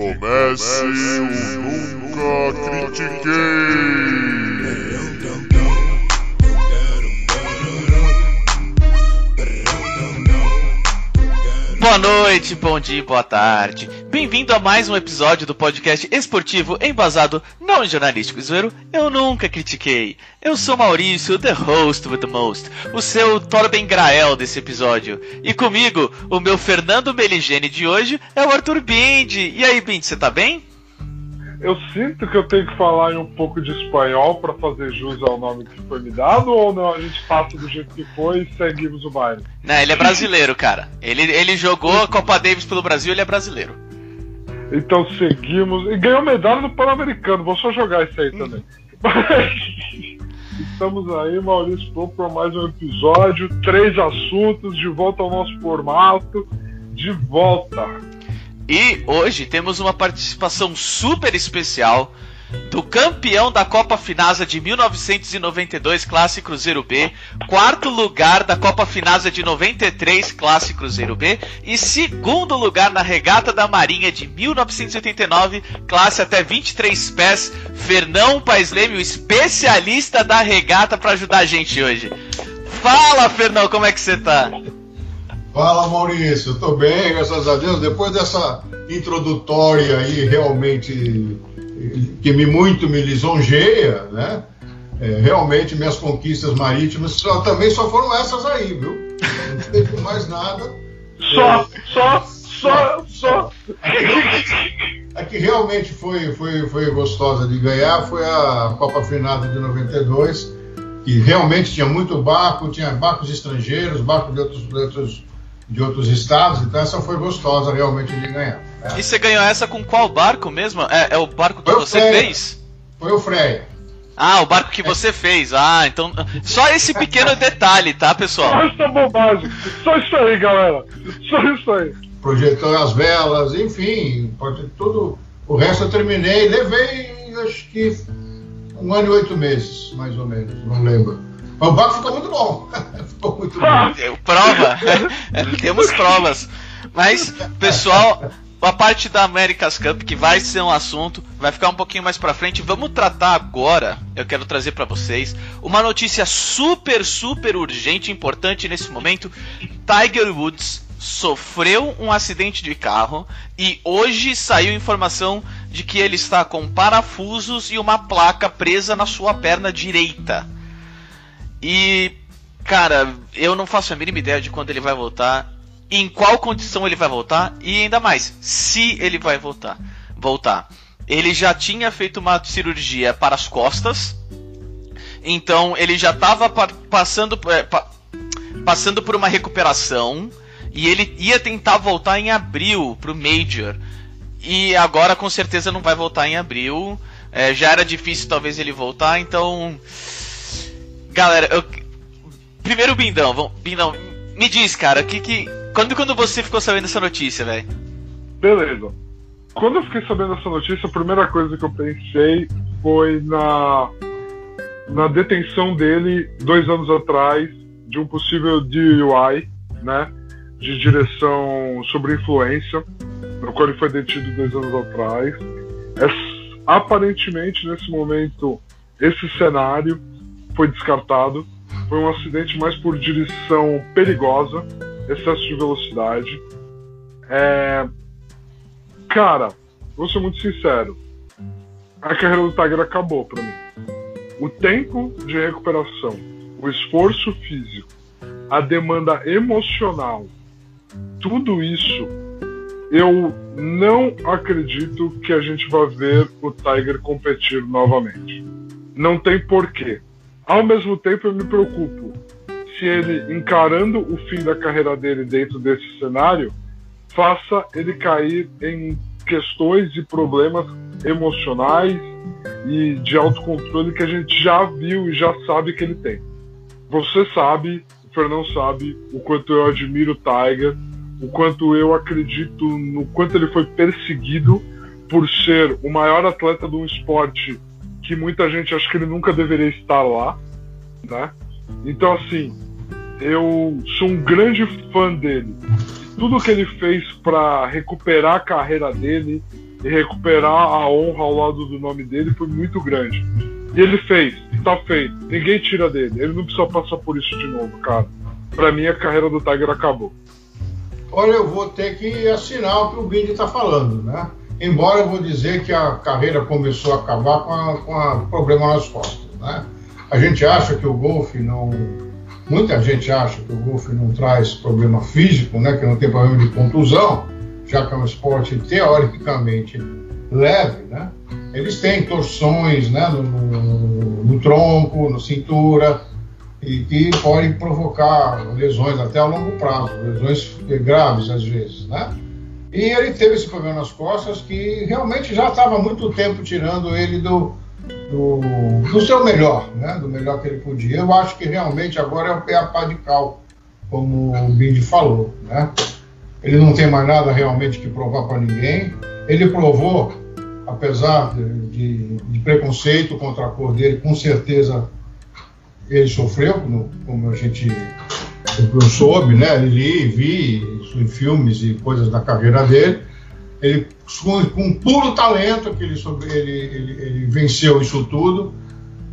comece o Nunca Critiquei. Boa noite, bom dia, boa tarde. Bem-vindo a mais um episódio do podcast esportivo embasado não jornalístico zoeiro. Eu nunca critiquei. Eu sou Maurício, the host with the most, o seu Torben Grael desse episódio. E comigo, o meu Fernando Meligene de hoje é o Arthur Bindi. E aí, Bindi, você tá bem? Eu sinto que eu tenho que falar em um pouco de espanhol para fazer jus ao nome que foi me dado, ou não? A gente passa do jeito que foi e seguimos o baile. Não, ele é brasileiro, cara. Ele, ele jogou a Copa Davis pelo Brasil, ele é brasileiro. Então seguimos. E ganhou medalha no Pan-Americano, vou só jogar isso aí também. Estamos aí, Maurício Pô, para mais um episódio. Três assuntos, de volta ao nosso formato. De volta. E hoje temos uma participação super especial do campeão da Copa Finasa de 1992 Classe Cruzeiro B, quarto lugar da Copa Finasa de 93 Classe Cruzeiro B e segundo lugar na Regata da Marinha de 1989 Classe até 23 pés, Fernão Paes Leme, o especialista da regata para ajudar a gente hoje. Fala, Fernão, como é que você tá? Fala Maurício, eu tô bem, graças a Deus. Depois dessa introdutória aí realmente que me muito me lisonjeia, né? É, realmente minhas conquistas marítimas só, também só foram essas aí, viu? Não teve mais nada. Só, é, só, só, só. A que realmente foi, foi, foi gostosa de ganhar foi a Copa Finada de 92, que realmente tinha muito barco, tinha barcos estrangeiros, barcos de outros, de outros de outros estados, então essa foi gostosa realmente de ganhar. É. E você ganhou essa com qual barco mesmo? É, é o barco que foi você Freia. fez? Foi o Freia. Ah, o barco que você fez. Ah, então. Só esse pequeno detalhe, tá, pessoal? Só essa bobagem. Só isso aí, galera. Só isso aí. Projetou as velas, enfim, tudo. O resto eu terminei, levei acho que um ano e oito meses, mais ou menos, não lembro. O barco ficou muito bom. ficou muito bom. Prova. Temos provas. Mas, pessoal, a parte da America's Cup, que vai ser um assunto, vai ficar um pouquinho mais pra frente. Vamos tratar agora, eu quero trazer para vocês, uma notícia super, super urgente, importante nesse momento. Tiger Woods sofreu um acidente de carro e hoje saiu informação de que ele está com parafusos e uma placa presa na sua perna direita. E, cara, eu não faço a mínima ideia de quando ele vai voltar, em qual condição ele vai voltar e ainda mais, se ele vai voltar. Voltar. Ele já tinha feito uma cirurgia para as costas, então ele já estava passando, é, pa passando por uma recuperação e ele ia tentar voltar em abril para o Major. E agora com certeza não vai voltar em abril. É, já era difícil talvez ele voltar, então Galera, eu. Primeiro, Bindão. Bindão, me diz, cara, que que. Quando, quando você ficou sabendo dessa notícia, velho? Beleza. Quando eu fiquei sabendo dessa notícia, a primeira coisa que eu pensei foi na. na detenção dele dois anos atrás de um possível DUI, né? De direção sobre influência, no qual ele foi detido dois anos atrás. É, aparentemente, nesse momento, esse cenário foi descartado. Foi um acidente mais por direção perigosa, excesso de velocidade. É... Cara, vou ser muito sincero. A carreira do Tiger acabou para mim. O tempo de recuperação, o esforço físico, a demanda emocional, tudo isso, eu não acredito que a gente vai ver o Tiger competir novamente. Não tem porquê. Ao mesmo tempo, eu me preocupo se ele, encarando o fim da carreira dele dentro desse cenário, faça ele cair em questões e problemas emocionais e de autocontrole que a gente já viu e já sabe que ele tem. Você sabe, o Fernão sabe, o quanto eu admiro o Tiger, o quanto eu acredito no quanto ele foi perseguido por ser o maior atleta de um esporte que muita gente acha que ele nunca deveria estar lá, né? Então assim, eu sou um grande fã dele. Tudo que ele fez para recuperar a carreira dele, e recuperar a honra ao lado do nome dele foi muito grande. E ele fez, tá feito. Ninguém tira dele. Ele não precisa passar por isso de novo, cara. Pra mim a carreira do Tiger acabou. Olha, eu vou ter que assinar o que o Bindi está falando, né? Embora eu vou dizer que a carreira começou a acabar com, a, com a problema nas costas, né? A gente acha que o golfe não... Muita gente acha que o golfe não traz problema físico, né? Que não tem problema de contusão, já que é um esporte teoricamente leve, né? Eles têm torções né, no, no, no tronco, na cintura, e que podem provocar lesões até a longo prazo, lesões graves às vezes, né? E ele teve esse problema nas costas que realmente já estava muito tempo tirando ele do, do, do, seu melhor, né? Do melhor que ele podia. Eu acho que realmente agora é a pá de cal, como o Bindi falou, né? Ele não tem mais nada realmente que provar para ninguém. Ele provou, apesar de, de preconceito contra a cor dele, com certeza ele sofreu, como a gente eu soube, né? Li, vi filmes e coisas da carreira dele. Ele, com, com puro talento, que ele, ele, ele, ele venceu isso tudo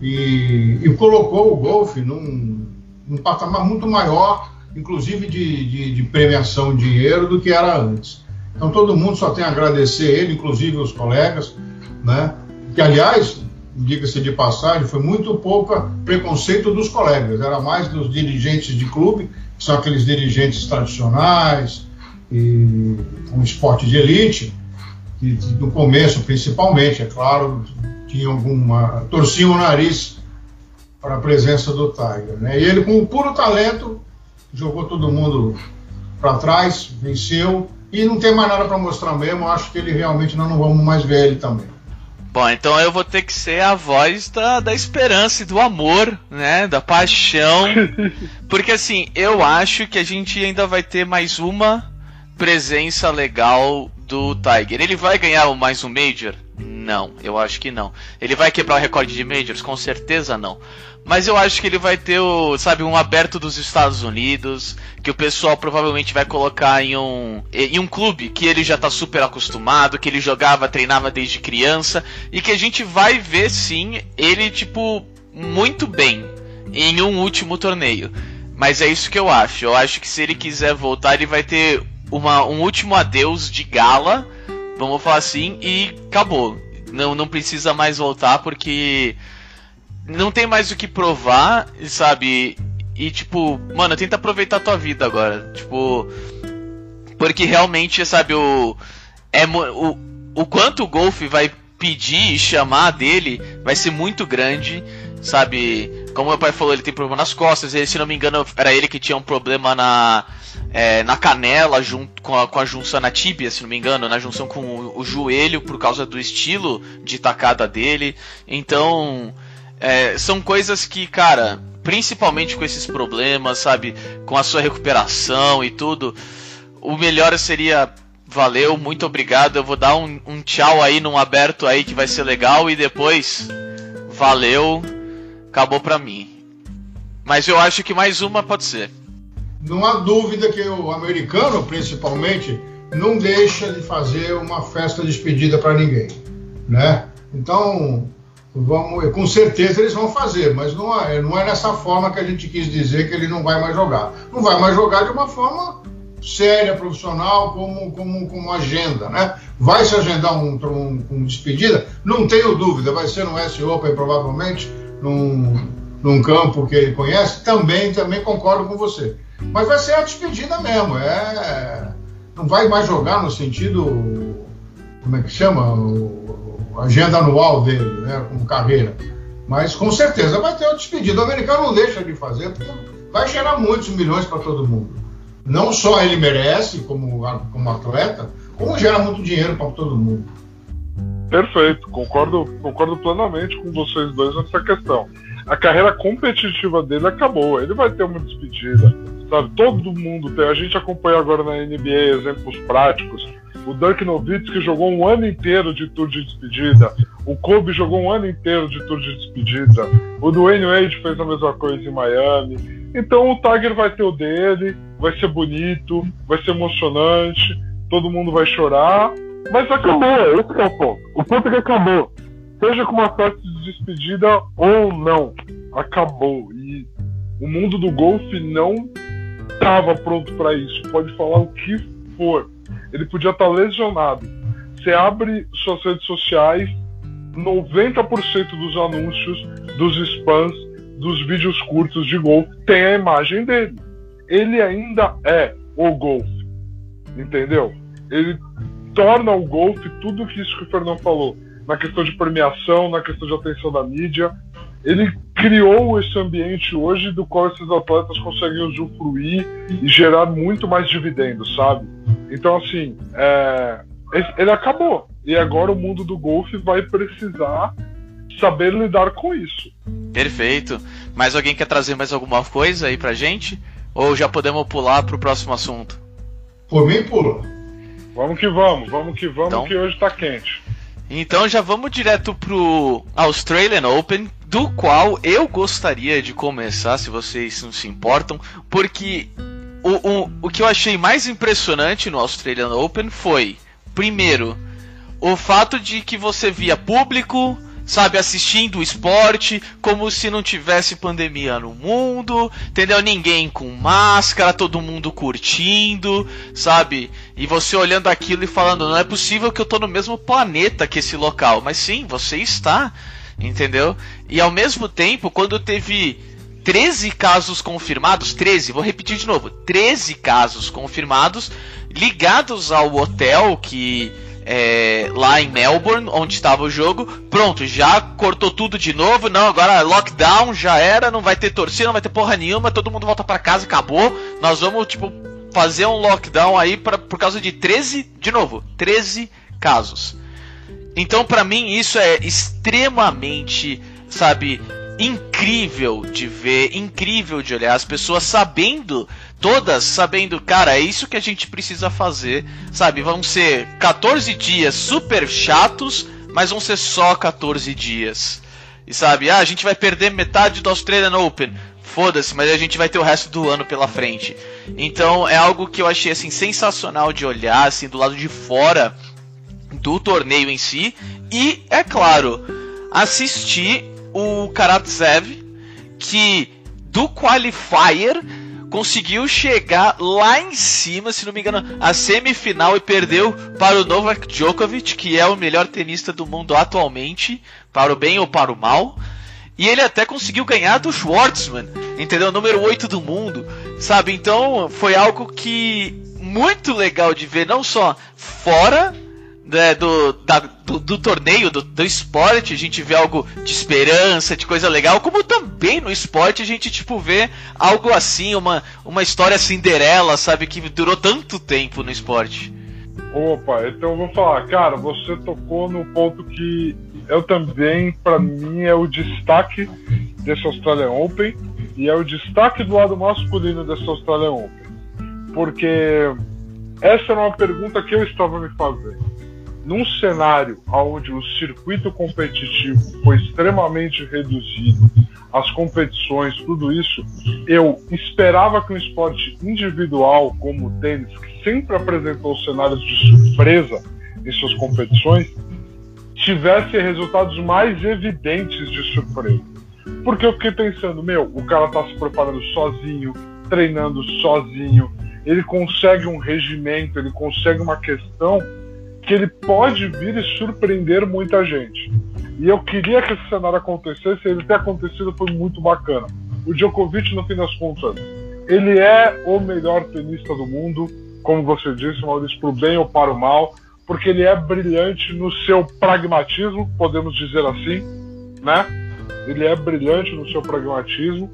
e, e colocou o golfe num, num, patamar muito maior, inclusive de, de, de premiação de dinheiro, do que era antes. Então todo mundo só tem a agradecer ele, inclusive os colegas, né? Que aliás, diga-se de passagem, foi muito pouca preconceito dos colegas, era mais dos dirigentes de clube, que são aqueles dirigentes tradicionais, e um esporte de elite, que no começo, principalmente, é claro, tinha alguma. torciam o nariz para a presença do Tiger. Né? E ele, com puro talento, jogou todo mundo para trás, venceu, e não tem mais nada para mostrar mesmo. Acho que ele realmente nós não vamos mais ver ele também. Bom, então eu vou ter que ser a voz da, da esperança e do amor, né? Da paixão. Porque assim, eu acho que a gente ainda vai ter mais uma presença legal do Tiger. Ele vai ganhar mais um Major? Não, eu acho que não. Ele vai quebrar o recorde de Majors? Com certeza não. Mas eu acho que ele vai ter o, sabe, um aberto dos Estados Unidos, que o pessoal provavelmente vai colocar em um, em um clube que ele já está super acostumado, que ele jogava, treinava desde criança, e que a gente vai ver sim ele, tipo, muito bem em um último torneio. Mas é isso que eu acho. Eu acho que se ele quiser voltar, ele vai ter uma, um último adeus de gala, vamos falar assim, e acabou. Não, não precisa mais voltar porque não tem mais o que provar, sabe? E tipo, mano, tenta aproveitar a tua vida agora. Tipo, porque realmente, sabe, o é o, o quanto o golfe vai pedir e chamar dele vai ser muito grande, sabe? Como meu pai falou, ele tem problema nas costas. Ele, se não me engano, era ele que tinha um problema na, é, na canela, junto com a, com a junção na tíbia, se não me engano, na junção com o, o joelho, por causa do estilo de tacada dele. Então, é, são coisas que, cara, principalmente com esses problemas, sabe, com a sua recuperação e tudo, o melhor seria valeu, muito obrigado. Eu vou dar um, um, tchau aí num aberto aí que vai ser legal e depois valeu, acabou pra mim. Mas eu acho que mais uma pode ser. Não há dúvida que o americano, principalmente, não deixa de fazer uma festa de despedida para ninguém, né? Então, Vamos, com certeza eles vão fazer, mas não é, não é nessa forma que a gente quis dizer que ele não vai mais jogar. Não vai mais jogar de uma forma séria, profissional, como, como, como agenda, né? Vai se agendar um, um, um despedida? Não tenho dúvida, vai ser no S Open provavelmente, num, num campo que ele conhece, também, também concordo com você. Mas vai ser a despedida mesmo, é, não vai mais jogar no sentido, como é que chama? O, agenda anual dele, né, como carreira. Mas com certeza vai ter o despedido. O americano não deixa de fazer, porque vai gerar muitos milhões para todo mundo. Não só ele merece como, como atleta, como gera muito dinheiro para todo mundo. Perfeito, concordo, concordo plenamente com vocês dois nessa questão. A carreira competitiva dele acabou, ele vai ter uma despedida, sabe? Todo mundo tem. A gente acompanha agora na NBA exemplos práticos o Dirk Nowitzki jogou um ano inteiro de tour de despedida. O Kobe jogou um ano inteiro de tour de despedida. O Dwayne Wade fez a mesma coisa em Miami. Então o Tiger vai ter o dele, vai ser bonito, vai ser emocionante, todo mundo vai chorar. Mas acabou, esse é o ponto. O ponto é que acabou. Seja com uma festa de despedida ou não, acabou. E o mundo do golfe não estava pronto para isso. Pode falar o que for. Ele podia estar lesionado. Você abre suas redes sociais, 90% dos anúncios, dos spams, dos vídeos curtos de golfe tem a imagem dele. Ele ainda é o golfe. Entendeu? Ele torna o golfe tudo isso que o Fernando falou, na questão de premiação, na questão de atenção da mídia. Ele criou esse ambiente hoje do qual esses atletas conseguem usufruir e gerar muito mais dividendos, sabe? Então, assim, é, ele acabou. E agora o mundo do golfe vai precisar saber lidar com isso. Perfeito. Mais alguém quer trazer mais alguma coisa aí pra gente? Ou já podemos pular pro próximo assunto? Por mim, pula. Vamos que vamos, vamos que vamos, então, que hoje tá quente. Então já vamos direto pro Australian Open, do qual eu gostaria de começar, se vocês não se importam, porque o, o, o que eu achei mais impressionante no Australian Open foi, primeiro, o fato de que você via público, sabe, assistindo o esporte, como se não tivesse pandemia no mundo, entendeu? Ninguém com máscara, todo mundo curtindo, sabe? E você olhando aquilo e falando, não é possível que eu tô no mesmo planeta que esse local. Mas sim, você está, entendeu? E ao mesmo tempo, quando teve 13 casos confirmados, 13, vou repetir de novo, 13 casos confirmados ligados ao hotel que é, lá em Melbourne, onde estava o jogo. Pronto, já cortou tudo de novo. Não, agora lockdown já era, não vai ter torcida, não vai ter porra nenhuma, todo mundo volta para casa, acabou. Nós vamos, tipo, fazer um lockdown aí pra, por causa de 13, de novo, 13 casos. Então, para mim, isso é extremamente, sabe, incrível de ver, incrível de olhar. As pessoas sabendo todas sabendo, cara, é isso que a gente precisa fazer, sabe? Vão ser 14 dias super chatos, mas vão ser só 14 dias. E sabe, ah, a gente vai perder metade do Australian Open. Foda-se, mas a gente vai ter o resto do ano pela frente. Então é algo que eu achei assim sensacional de olhar assim do lado de fora do torneio em si e é claro, assistir o Karatsev que do qualifier conseguiu chegar lá em cima, se não me engano, a semifinal e perdeu para o Novak Djokovic, que é o melhor tenista do mundo atualmente, para o bem ou para o mal. E ele até conseguiu ganhar do Schwartzman, entendeu? Número 8 do mundo, sabe? Então foi algo que muito legal de ver, não só fora né, do, da, do, do, torneio, do, do esporte, a gente vê algo de esperança, de coisa legal, como também no esporte a gente, tipo, vê algo assim, uma, uma história Cinderela, sabe, que durou tanto tempo no esporte. Opa, então eu vou falar, cara, você tocou no ponto que eu também, para mim, é o destaque desse Australian Open e é o destaque do lado masculino desse Australian Open. Porque essa era uma pergunta que eu estava me fazendo num cenário onde o circuito competitivo foi extremamente reduzido, as competições, tudo isso, eu esperava que um esporte individual como o tênis, que sempre apresentou cenários de surpresa em suas competições, tivesse resultados mais evidentes de surpresa. Porque eu fiquei pensando, meu, o cara tá se preparando sozinho, treinando sozinho, ele consegue um regimento, ele consegue uma questão que ele pode vir e surpreender muita gente. E eu queria que esse cenário acontecesse, ele ter acontecido foi muito bacana. O Djokovic, no fim das contas, ele é o melhor tenista do mundo, como você disse, Maurício, para o bem ou para o mal, porque ele é brilhante no seu pragmatismo, podemos dizer assim, né? Ele é brilhante no seu pragmatismo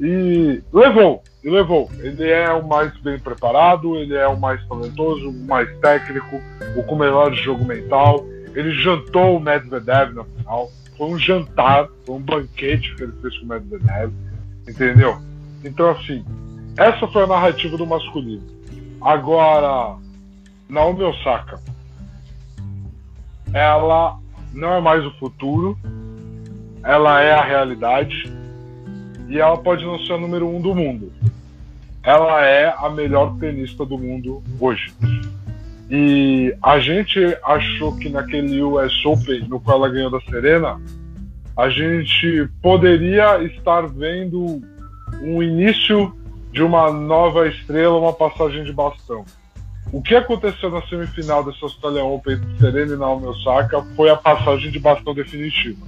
e levou, e levou. Ele é o mais bem preparado, ele é o mais talentoso, o mais técnico, o com melhor jogo mental. Ele jantou o Medvedev na final. Foi um jantar, foi um banquete que ele fez com o Medvedev. Entendeu? Então, assim, essa foi a narrativa do masculino. Agora, Naomi Osaka. Ela não é mais o futuro, ela é a realidade e ela pode não ser a número um do mundo. Ela é a melhor tenista do mundo hoje. E a gente achou que naquele US Open, no qual ela ganhou da Serena, a gente poderia estar vendo um início de uma nova estrela, uma passagem de bastão. O que aconteceu na semifinal dessa Australian Open entre Serena e Naomi Osaka foi a passagem de bastão definitiva.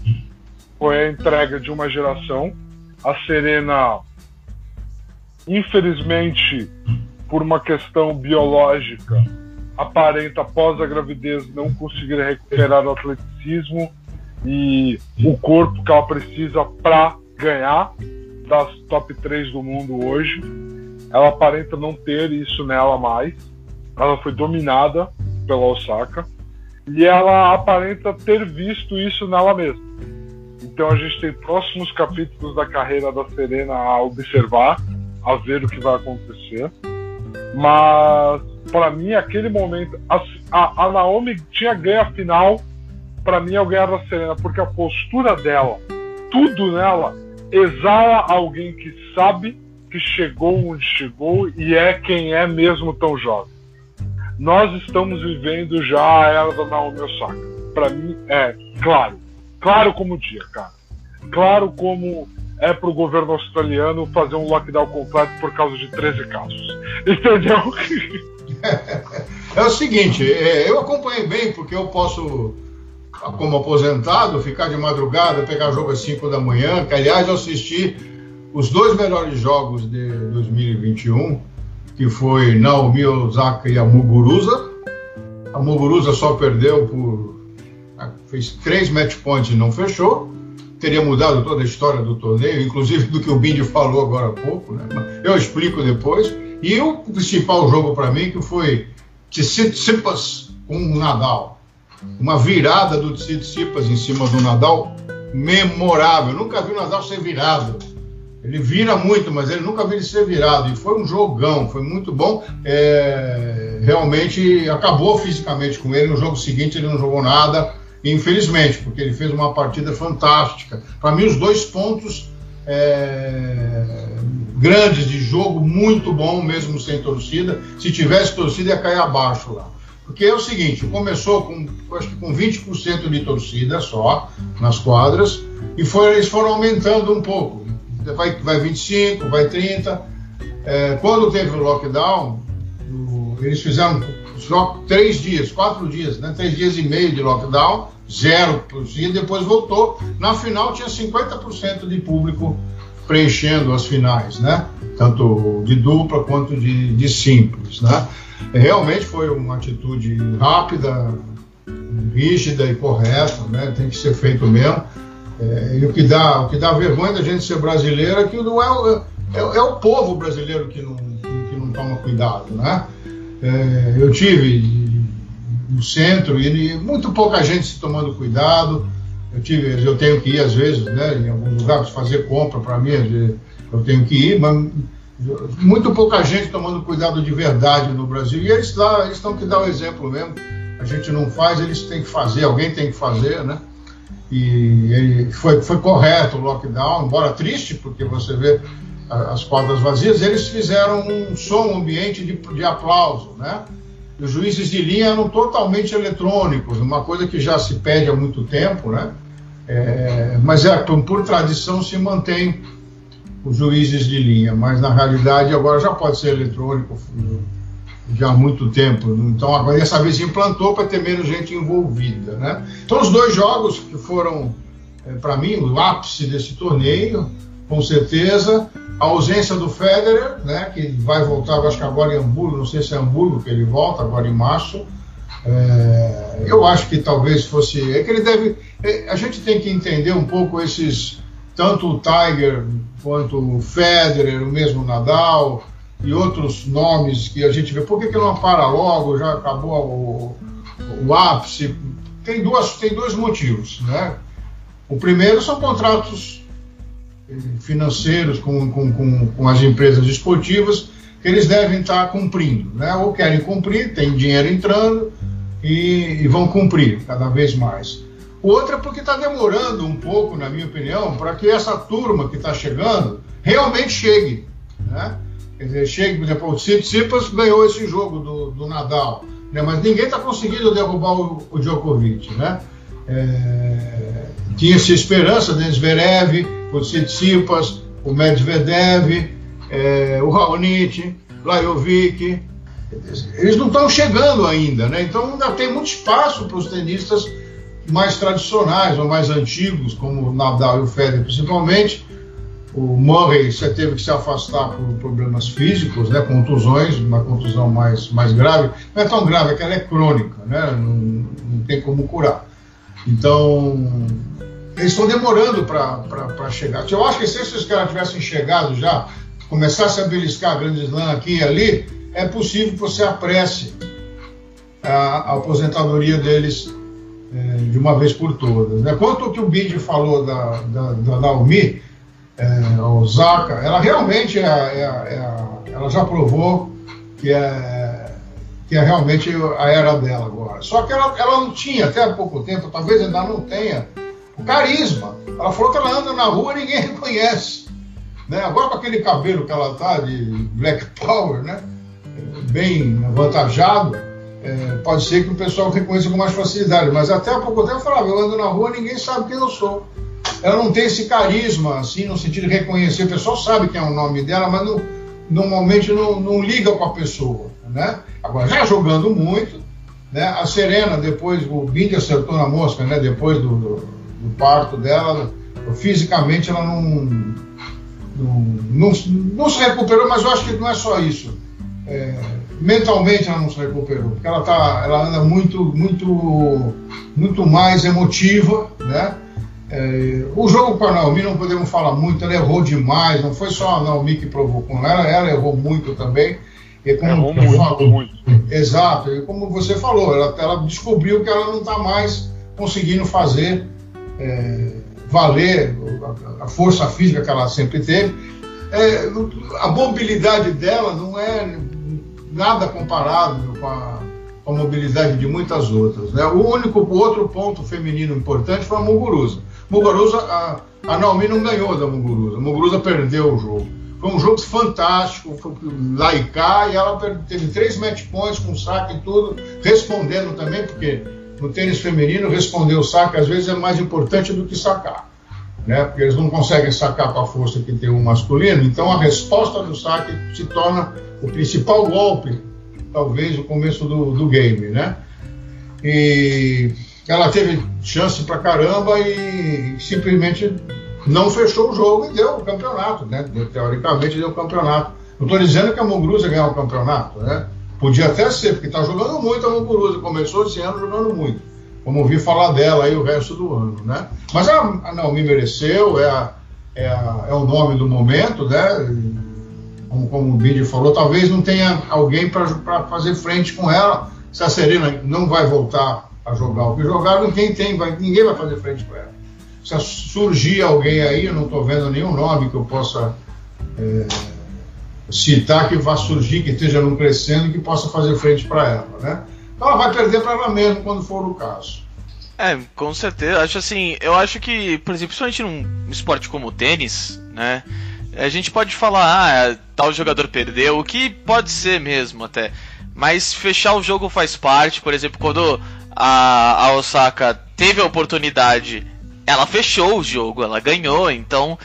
Foi a entrega de uma geração. A Serena, infelizmente, por uma questão biológica, aparenta após a gravidez não conseguir recuperar o atleticismo e o corpo que ela precisa para ganhar das top 3 do mundo hoje. Ela aparenta não ter isso nela mais. Ela foi dominada pela Osaka e ela aparenta ter visto isso nela mesma. Então a gente tem próximos capítulos da carreira da Serena a observar, a ver o que vai acontecer. Mas para mim, aquele momento, a, a, a, Naomi tinha ganho a final, para mim é o ganhar da Serena, porque a postura dela, tudo nela, exala alguém que sabe que chegou onde chegou e é quem é mesmo tão jovem. Nós estamos vivendo já a era da Naomi Osaka. Para mim é claro, claro como dia, cara. Claro como é para o governo australiano fazer um lockdown completo por causa de 13 casos. Entendeu? É o seguinte, é, eu acompanhei bem porque eu posso, como aposentado, ficar de madrugada, pegar jogo às 5 da manhã, que aliás eu assisti os dois melhores jogos de 2021, que foi Naomi Osaka e a Muguruza. A Muguruza só perdeu por. fez três match points e não fechou. Teria mudado toda a história do torneio, inclusive do que o Bindi falou agora há pouco, né? Eu explico depois. E o principal jogo para mim que foi Tsitsipas com o Nadal. Uma virada do Tsitsipas em cima do Nadal memorável. Eu nunca vi o Nadal ser virado. Ele vira muito, mas ele nunca vi ele ser virado. E foi um jogão, foi muito bom. É, realmente acabou fisicamente com ele. No jogo seguinte ele não jogou nada, infelizmente, porque ele fez uma partida fantástica. Para mim, os dois pontos é, grandes de jogo, muito bom, mesmo sem torcida. Se tivesse torcida, ia cair abaixo lá. Porque é o seguinte, começou com, acho que com 20% de torcida só nas quadras, e foi, eles foram aumentando um pouco. Vai, vai 25, vai 30. É, quando teve o lockdown, o, eles fizeram só três dias, quatro dias, né? três dias e meio de lockdown, zero torcida, depois voltou. Na final tinha 50% de público preenchendo as finais, né? Tanto de dupla quanto de, de simples, né? Realmente foi uma atitude rápida, rígida e correta, né? Tem que ser feito mesmo. É, e o que dá, o que dá vergonha da gente ser brasileiro é que não é, é, é o povo brasileiro que não, que não toma cuidado, né? É, eu tive no centro e muito pouca gente se tomando cuidado. Eu tive, eu tenho que ir às vezes, né, em alguns lugares fazer compra para mim, eu tenho que ir, mas muito pouca gente tomando cuidado de verdade no Brasil. E eles lá, eles estão que dar o exemplo mesmo. A gente não faz, eles têm que fazer, alguém tem que fazer, né? E foi, foi correto o lockdown, embora triste, porque você vê as quadras vazias, eles fizeram um som, ambiente de, de aplauso, né? os juízes de linha eram totalmente eletrônicos, uma coisa que já se pede há muito tempo, né? É, mas é, por, por, tradição se mantém os juízes de linha, mas na realidade agora já pode ser eletrônico já há muito tempo. Então agora dessa vez implantou para ter menos gente envolvida, né? Então os dois jogos que foram é, para mim o ápice desse torneio, com certeza, a ausência do Federer, né, que vai voltar, acho que agora em Hamburgo, não sei se é Hamburgo que ele volta, agora em março. É, eu acho que talvez fosse. É que ele deve. É, a gente tem que entender um pouco esses. Tanto o Tiger quanto o Federer, o mesmo Nadal e outros nomes que a gente vê. Por que, que não para logo? Já acabou o, o ápice. Tem, duas, tem dois motivos. Né? O primeiro são contratos financeiros com, com, com, com, as empresas esportivas que eles devem estar cumprindo, né? ou querem cumprir, tem dinheiro entrando e, e vão cumprir cada vez mais. O outro é porque está demorando um pouco, na minha opinião, para que essa turma que está chegando realmente chegue. Né? Quer dizer, chegue, por exemplo, o Tsitsipas ganhou esse jogo do, do Nadal. né? mas ninguém está conseguindo derrubar o, o Djokovic. Né? É, Tinha-se esperança, né? Zverev, o Tsitsipas, o Medvedev, é, o Raonic, Lajovic, eles não estão chegando ainda, né? Então ainda tem muito espaço para os tenistas mais tradicionais ou mais antigos, como o Nadal e o Federer principalmente. O Murray você teve que se afastar por problemas físicos, né? Contusões, uma contusão mais, mais grave. Não é tão grave, é que ela é crônica, né? Não, não tem como curar. Então, eles estão demorando para chegar. Eu acho que se esses caras tivessem chegado já, começassem a beliscar a Grande Slam aqui e ali, é possível que você apresse a, a aposentadoria deles é, de uma vez por todas. Né? Quanto ao que o Bid falou da, da, da Naomi, é, Osaka, ela realmente é, é, é ela já provou que é, que é realmente a era dela agora. Só que ela, ela não tinha, até há pouco tempo, talvez ainda não tenha, carisma. Ela falou que ela anda na rua e ninguém reconhece. Né? Agora com aquele cabelo que ela tá de Black Power, né? bem avantajado, é, pode ser que o pessoal reconheça com mais facilidade. Mas até há pouco tempo eu falava, eu ando na rua ninguém sabe quem eu sou. Ela não tem esse carisma, assim, no sentido de reconhecer. O pessoal sabe quem é o nome dela, mas não, normalmente não, não liga com a pessoa. Né? Agora, já jogando muito, né? a Serena, depois, o Bing acertou na mosca, né? depois do, do, do parto dela, fisicamente ela não, não, não, não se recuperou, mas eu acho que não é só isso é, mentalmente ela não se recuperou, porque ela, tá, ela anda muito, muito, muito mais emotiva, né? É, o jogo com a Naomi não podemos falar muito, ela errou demais, não foi só a Naomi que provocou ela, ela errou muito também. E como errou muito, falou, muito. Exato, e como você falou, ela, ela descobriu que ela não está mais conseguindo fazer é, valer a, força física que ela sempre teve. É, a mobilidade dela não é nada comparável com a, com a mobilidade de muitas outras. Né? O único outro ponto feminino importante foi a Muguruza. Muguruza, a, a Naomi não ganhou da Muguruza. A Muguruza perdeu o jogo. Foi um jogo fantástico, foi lá e e ela teve três match points com saque e tudo, respondendo também, porque no tênis feminino responder o saque às vezes é mais importante do que sacar. Né? Porque eles não conseguem sacar com a força que tem o masculino, então a resposta do saque se torna o principal golpe, talvez o começo do, do game, né? E ela teve chance pra caramba e simplesmente não fechou o jogo e deu o campeonato, né? Teoricamente deu o campeonato. Não estou dizendo que a Muguruza ganhou o campeonato, né? Podia até ser, porque está jogando muito a Muguruza, começou esse ano jogando muito. Como ouvi falar dela aí o resto do ano, né? Mas a, a Naomi mereceu, é, a, é, a, é o nome do momento, né? como, como o Bindi falou, talvez não tenha alguém para fazer frente com ela. Se a Serena não vai voltar a jogar o que jogaram, ninguém, tem, vai, ninguém vai fazer frente com ela. Se surgir alguém aí, eu não estou vendo nenhum nome que eu possa é, citar que vá surgir, que esteja não crescendo, que possa fazer frente para ela. Né? Então ela vai perder para ela mesma quando for o caso. É, com certeza. Acho assim, eu acho que, por exemplo, principalmente num esporte como o tênis, né? a gente pode falar, ah, tal jogador perdeu, o que pode ser mesmo até. Mas fechar o jogo faz parte, por exemplo, quando a, a Osaka teve a oportunidade, ela fechou o jogo, ela ganhou, então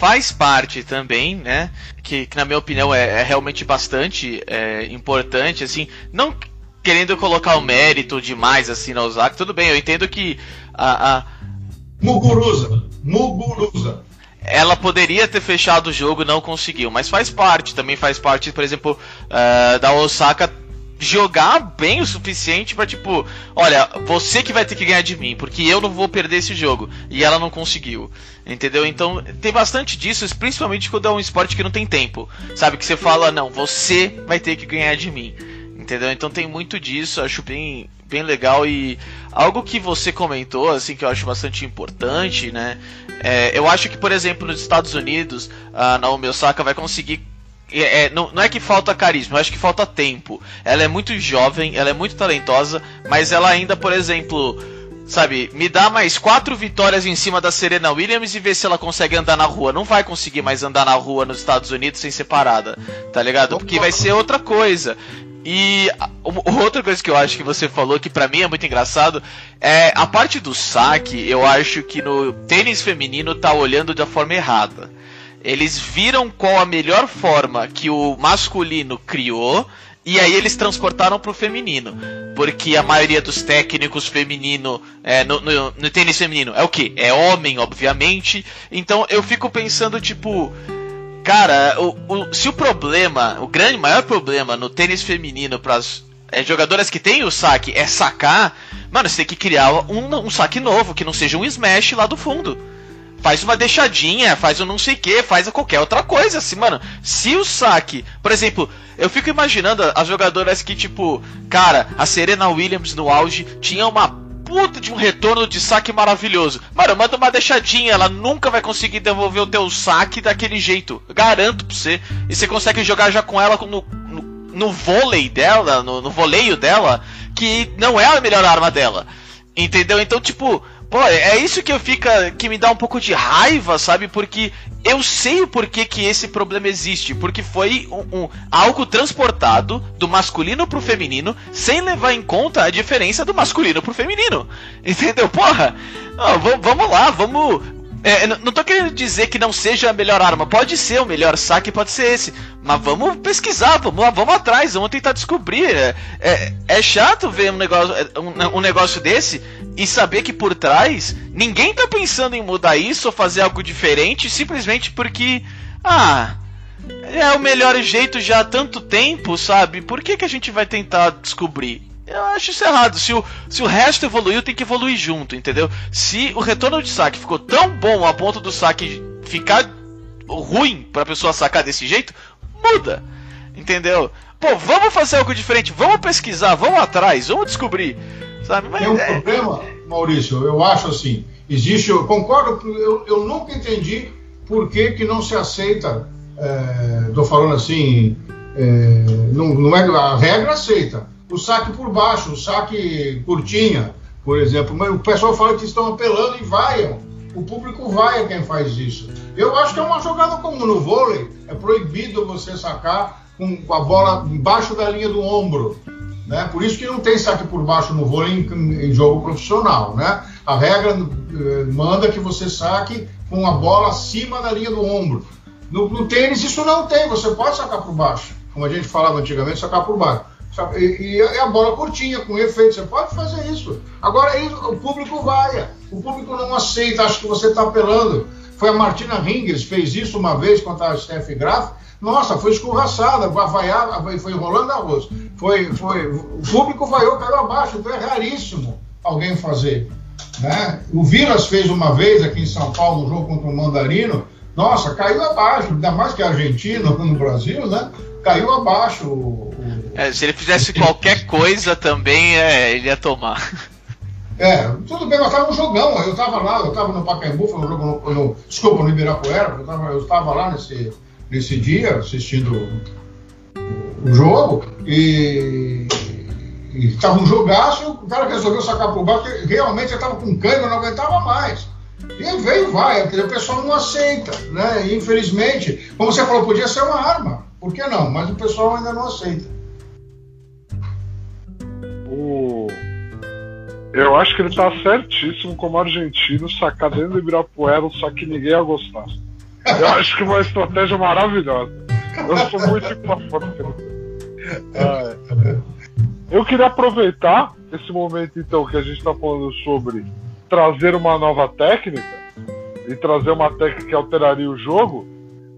faz parte também, né? Que, que na minha opinião é, é realmente bastante é, importante, assim, não querendo colocar o mérito demais assim na Osaka, tudo bem, eu entendo que a, a... Muguruza, Muguruza ela poderia ter fechado o jogo não conseguiu, mas faz parte, também faz parte, por exemplo, uh, da Osaka jogar bem o suficiente para tipo, olha, você que vai ter que ganhar de mim, porque eu não vou perder esse jogo. E ela não conseguiu. Entendeu? Então, tem bastante disso, principalmente quando é um esporte que não tem tempo. Sabe que você fala, não, você vai ter que ganhar de mim. Entendeu? Então tem muito disso, acho bem bem legal e algo que você comentou, assim, que eu acho bastante importante, né? É, eu acho que, por exemplo, nos Estados Unidos, a Naomi Osaka vai conseguir é, é, não, não, é que falta carisma, eu acho que falta tempo. Ela é muito jovem, ela é muito talentosa, mas ela ainda, por exemplo, sabe, me dá mais quatro vitórias em cima da Serena Williams e ver se ela consegue andar na rua. Não vai conseguir mais andar na rua nos Estados Unidos sem ser parada, tá ligado? Porque vai ser outra coisa. E outra coisa que eu acho que você falou que para mim é muito engraçado é a parte do saque. Eu acho que no tênis feminino tá olhando da forma errada. Eles viram qual a melhor forma que o masculino criou e aí eles transportaram pro feminino. Porque a maioria dos técnicos feminino é, no, no, no, tênis feminino é o que? É homem, obviamente. Então eu fico pensando, tipo. Cara, o, o, se o problema, o grande maior problema no tênis feminino para as é, jogadoras que têm o saque é sacar, mano, você tem que criar um, um saque novo, que não seja um smash lá do fundo faz uma deixadinha, faz um não sei o que, faz qualquer outra coisa, assim, mano. Se o saque, por exemplo, eu fico imaginando as jogadoras que, tipo, cara, a Serena Williams no auge tinha uma puta de um retorno de saque maravilhoso. Mano, manda uma deixadinha, ela nunca vai conseguir devolver o teu saque daquele jeito. Garanto pra você. E você consegue jogar já com ela no, no, no vôlei dela, no, no voleio dela, que não é a melhor arma dela. Entendeu? Então, tipo, Pô, é isso que eu fica que me dá um pouco de raiva, sabe? Porque eu sei o porquê que esse problema existe, porque foi um, um algo transportado do masculino pro feminino sem levar em conta a diferença do masculino pro feminino. Entendeu? Porra, vamos lá, vamos é, não tô querendo dizer que não seja a melhor arma. Pode ser o melhor saque, pode ser esse. Mas vamos pesquisar, vamos, vamos atrás, vamos tentar descobrir. É, é, é chato ver um negócio, é, um, um, negócio desse e saber que por trás ninguém tá pensando em mudar isso ou fazer algo diferente simplesmente porque. Ah. É o melhor jeito já há tanto tempo, sabe? Por que, que a gente vai tentar descobrir? Eu acho isso errado. Se o, se o resto evoluiu, tem que evoluir junto, entendeu? Se o retorno de saque ficou tão bom a ponto do saque ficar ruim pra pessoa sacar desse jeito, muda. Entendeu? Pô, vamos fazer algo diferente, vamos pesquisar, vamos atrás, vamos descobrir. Sabe? Mas, Tem um é... problema, Maurício, eu acho assim. Existe, eu concordo, eu, eu nunca entendi por que, que não se aceita. Estou é, falando assim, é, não, não é a regra aceita o saque por baixo, o saque curtinha, por exemplo. Mas o pessoal fala que estão apelando e vaiam. O público vai a quem faz isso. Eu acho que é uma jogada como no vôlei. É proibido você sacar com a bola embaixo da linha do ombro. Né? Por isso que não tem saque por baixo no vôlei em, em jogo profissional. Né? A regra eh, manda que você saque com a bola acima da linha do ombro. No, no tênis isso não tem, você pode sacar por baixo. Como a gente falava antigamente, sacar por baixo. E, e, a bola curtinha, com efeito, você pode fazer isso. Agora o público vai, o público não aceita, acha que você está apelando. Foi a Martina Hingis, fez isso uma vez contra a Steph Graf. Nossa, foi escorraçada, vaiava, foi rolando arroz. Foi, foi, o público vaiou, caiu abaixo, então é raríssimo alguém fazer. Né? O Vilas fez uma vez aqui em São Paulo, no jogo contra o Mandarino. Nossa, caiu abaixo, ainda mais que a Argentina no Brasil, né? Caiu abaixo é, se ele fizesse qualquer coisa também, é, ele ia tomar. É, tudo bem, mas tava um jogão. Eu tava lá, eu tava no Pacaembu, foi um jogo no, no, desculpa, no Ibirapuera, eu tava, eu tava lá nesse, nesse dia assistindo o, jogo e, e tava um jogaço, o cara resolveu sacar pro baixo, realmente ele tava com cãibra, não aguentava mais. E veio vai, o pessoal não aceita, né? Infelizmente, como você falou, podia ser uma arma, por que não? Mas o pessoal ainda não aceita. Eu acho que ele tá certíssimo como argentino sacar dentro do Ibirapuera só que ninguém ia gostar. Eu acho que é uma estratégia maravilhosa. Eu sou muito favor. É. Eu queria aproveitar esse momento então que a gente está falando sobre trazer uma nova técnica e trazer uma técnica que alteraria o jogo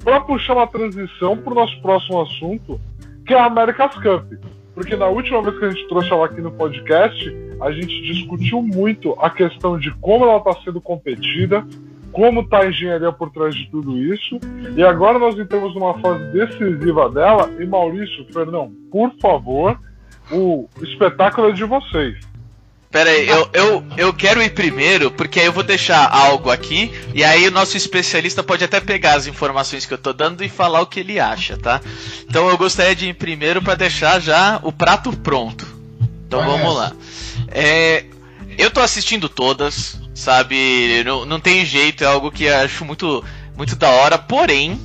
para puxar uma transição para o nosso próximo assunto, que é a America's Cup. Porque na última vez que a gente trouxe ela aqui no podcast, a gente discutiu muito a questão de como ela está sendo competida, como está a engenharia por trás de tudo isso. E agora nós entramos numa fase decisiva dela. E Maurício, Fernão, por favor, o espetáculo é de vocês. Pera aí, eu, eu, eu quero ir primeiro, porque aí eu vou deixar algo aqui, e aí o nosso especialista pode até pegar as informações que eu tô dando e falar o que ele acha, tá? Então eu gostaria de ir primeiro para deixar já o prato pronto. Então vamos lá. É, eu tô assistindo todas, sabe? Não, não tem jeito, é algo que eu acho muito, muito da hora, porém,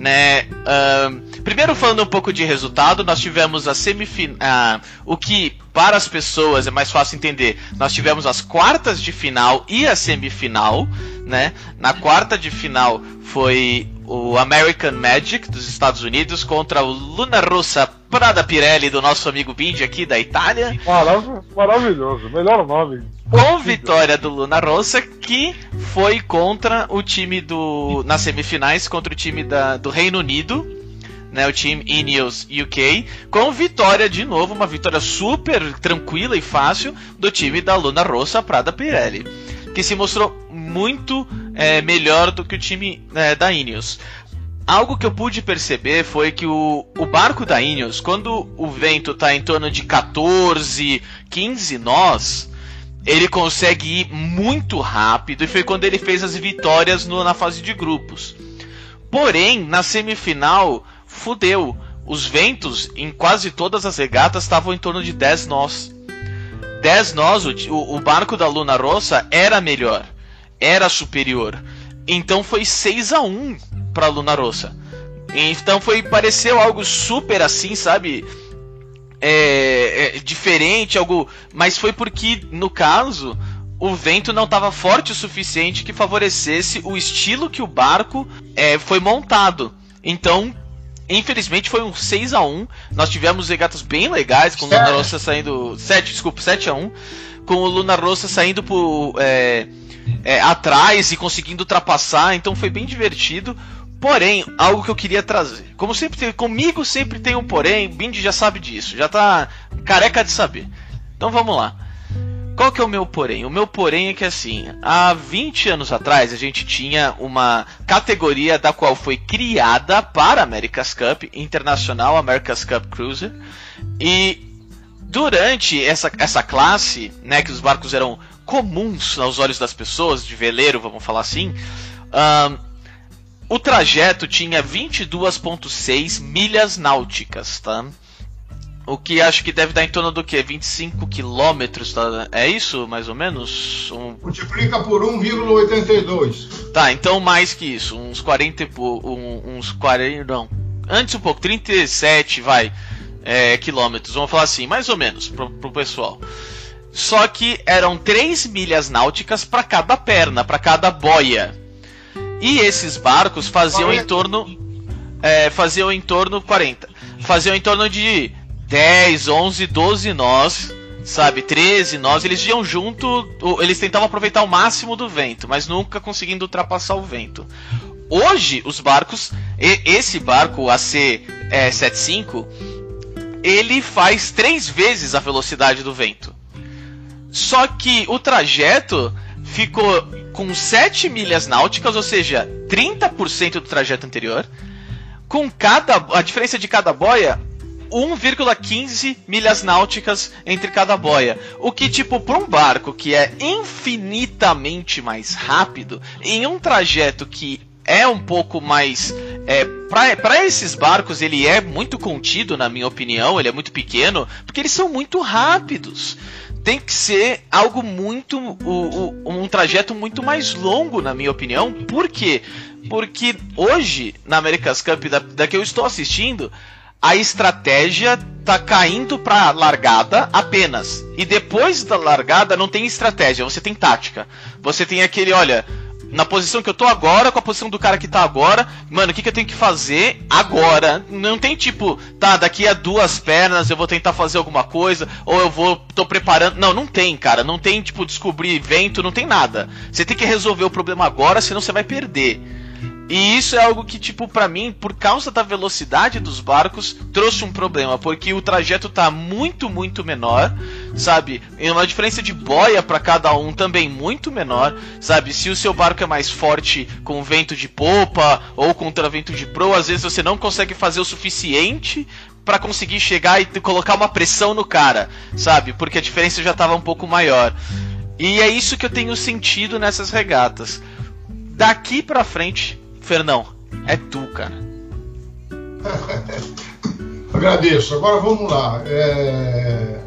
né? Uh, Primeiro falando um pouco de resultado, nós tivemos a semifinal, ah, o que para as pessoas é mais fácil entender. Nós tivemos as quartas de final e a semifinal, né? Na quarta de final foi o American Magic dos Estados Unidos contra o Luna Rossa Prada Pirelli do nosso amigo Bindi aqui da Itália. Marav maravilhoso, melhor nome. Com vitória do Luna Rossa, que foi contra o time do. nas semifinais, contra o time da, do Reino Unido, né, o time Ineos UK, com vitória de novo, uma vitória super tranquila e fácil do time da Luna Rossa Prada Pirelli que se mostrou muito é, melhor do que o time é, da Ineos. Algo que eu pude perceber foi que o, o barco da Ineos, quando o vento está em torno de 14, 15 nós, ele consegue ir muito rápido e foi quando ele fez as vitórias no, na fase de grupos. Porém, na semifinal, fudeu. Os ventos em quase todas as regatas estavam em torno de 10 nós. 10 nós, o, o barco da Luna Rossa era melhor, era superior. Então foi 6 a 1 para Luna Rossa. Então foi pareceu algo super assim, sabe? É, é, diferente, algo, mas foi porque no caso o vento não estava forte o suficiente que favorecesse o estilo que o barco é, foi montado. Então Infelizmente foi um 6 a 1 Nós tivemos regatas bem legais, com o Luna Rossa saindo. 7, desculpa, 7 a 1 Com o Luna Rossa saindo por, é, atrás e conseguindo ultrapassar. Então foi bem divertido. Porém, algo que eu queria trazer. Como sempre tem, comigo sempre tem um porém, Bindi já sabe disso, já tá careca de saber. Então vamos lá. Qual que é o meu porém? O meu porém é que assim, há 20 anos atrás a gente tinha uma categoria da qual foi criada para America's Cup, Internacional America's Cup Cruiser, e durante essa, essa classe, né, que os barcos eram comuns aos olhos das pessoas, de veleiro, vamos falar assim, o trajeto tinha 22,6 milhas náuticas, tá? O que acho que deve dar em torno do que? 25 quilômetros, tá? É isso, mais ou menos? Um... Multiplica por 1,82. Tá, então mais que isso. Uns 40 um, uns 40. Não. Antes um pouco, 37, vai. É, quilômetros, vamos falar assim, mais ou menos, pro, pro pessoal. Só que eram 3 milhas náuticas para cada perna, para cada boia. E esses barcos faziam 40. em torno. É, faziam em torno 40. Faziam em torno de 10, 11, 12 nós, sabe, 13 nós, eles iam junto, eles tentavam aproveitar o máximo do vento, mas nunca conseguindo ultrapassar o vento. Hoje, os barcos, esse barco AC75, ele faz três vezes a velocidade do vento. Só que o trajeto ficou com 7 milhas náuticas, ou seja, 30% do trajeto anterior. Com cada a diferença de cada boia 1,15 milhas náuticas entre cada boia. O que, tipo, para um barco que é infinitamente mais rápido, em um trajeto que é um pouco mais. É, para esses barcos, ele é muito contido, na minha opinião, ele é muito pequeno, porque eles são muito rápidos. Tem que ser algo muito. O, um trajeto muito mais longo, na minha opinião. Por quê? Porque hoje, na America's Cup, da, da que eu estou assistindo, a estratégia tá caindo pra largada apenas. E depois da largada não tem estratégia, você tem tática. Você tem aquele, olha, na posição que eu tô agora, com a posição do cara que tá agora, mano, o que, que eu tenho que fazer agora? Não tem tipo, tá, daqui a duas pernas eu vou tentar fazer alguma coisa, ou eu vou, tô preparando. Não, não tem, cara. Não tem, tipo, descobrir vento, não tem nada. Você tem que resolver o problema agora, senão você vai perder. E isso é algo que, tipo, para mim, por causa da velocidade dos barcos, trouxe um problema, porque o trajeto tá muito, muito menor, sabe? E uma diferença de boia para cada um também muito menor, sabe? Se o seu barco é mais forte com vento de popa ou contra vento de proa, às vezes você não consegue fazer o suficiente para conseguir chegar e colocar uma pressão no cara, sabe? Porque a diferença já tava um pouco maior. E é isso que eu tenho sentido nessas regatas. Daqui para frente, Fernão, é tu, cara. Agradeço. Agora vamos lá. É...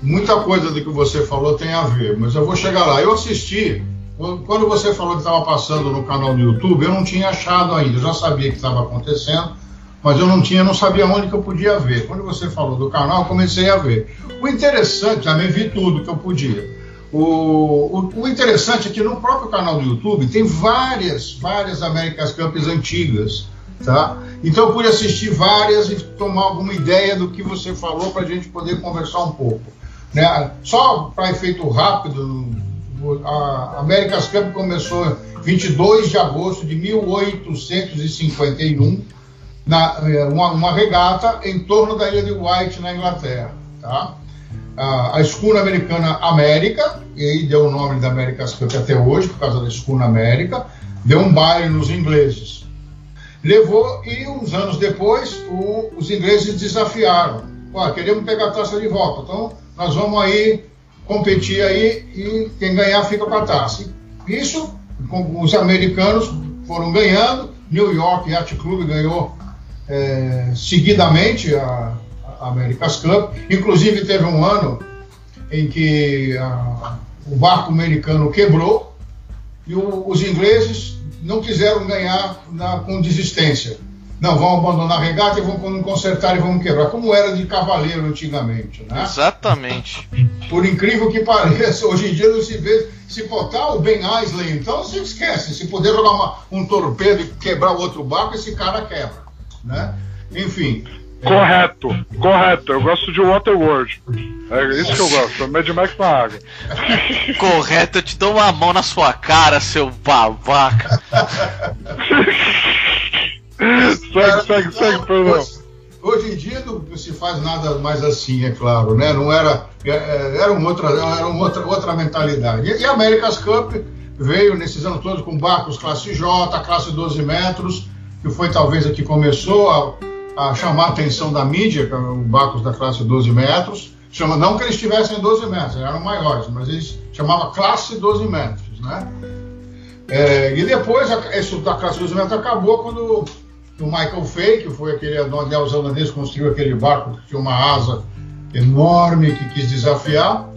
Muita coisa do que você falou tem a ver, mas eu vou chegar lá. Eu assisti. Quando você falou que estava passando no canal do YouTube, eu não tinha achado ainda. Eu já sabia que estava acontecendo, mas eu não tinha, não sabia onde que eu podia ver. Quando você falou do canal, eu comecei a ver. O interessante, também vi tudo que eu podia. O, o, o, interessante é que no próprio canal do YouTube tem várias, várias America's Cups antigas, tá? Então eu pude assistir várias e tomar alguma ideia do que você falou para a gente poder conversar um pouco. Né? Só para efeito rápido, a America's Cup começou 22 de agosto de 1851, na, é, uma, uma, regata em torno da ilha de White, na Inglaterra. Tá? A, a escuna americana América, e aí deu o nome da America's Cup até hoje, por causa da escuna América, deu um baile nos ingleses. Levou, e uns anos depois, o, os ingleses desafiaram. Queremos pegar a taça de volta, então nós vamos aí competir aí e quem ganhar fica com a taça. Isso os americanos foram ganhando, New York Yacht Club ganhou é, seguidamente a America's Cup, inclusive teve um ano em que a, o barco americano quebrou e o, os ingleses não quiseram ganhar na, com desistência. Não, vão abandonar a regata e vão consertar e vão quebrar, como era de cavaleiro antigamente. Né? Exatamente. Por incrível que pareça, hoje em dia não se vê. Se botar o Ben Isley, então se esquece. Se puder jogar uma, um torpedo e quebrar o outro barco, esse cara quebra. Né? Enfim. Correto, correto. Eu gosto de Waterworld. É isso que eu gosto. Mad Max na água. correto, eu te dou uma mão na sua cara, seu babaca. segue, segue, segue, perdão. Hoje em dia não se faz nada mais assim, é claro, né? Não era, é, é, era uma outra, era uma outra, outra mentalidade. E a America's Cup veio nesses anos todos com barcos classe J, classe 12 metros, que foi talvez a que começou a, a chamar a atenção da mídia, é os barcos da classe 12 metros. Chama, não que eles tivessem 12 metros, eram maiores, mas eles chamavam classe 12 metros, né? É, e depois, isso da classe 12 metros acabou quando o Michael Fay, que foi aquele neozelandês que construiu aquele barco que tinha uma asa enorme que quis desafiar,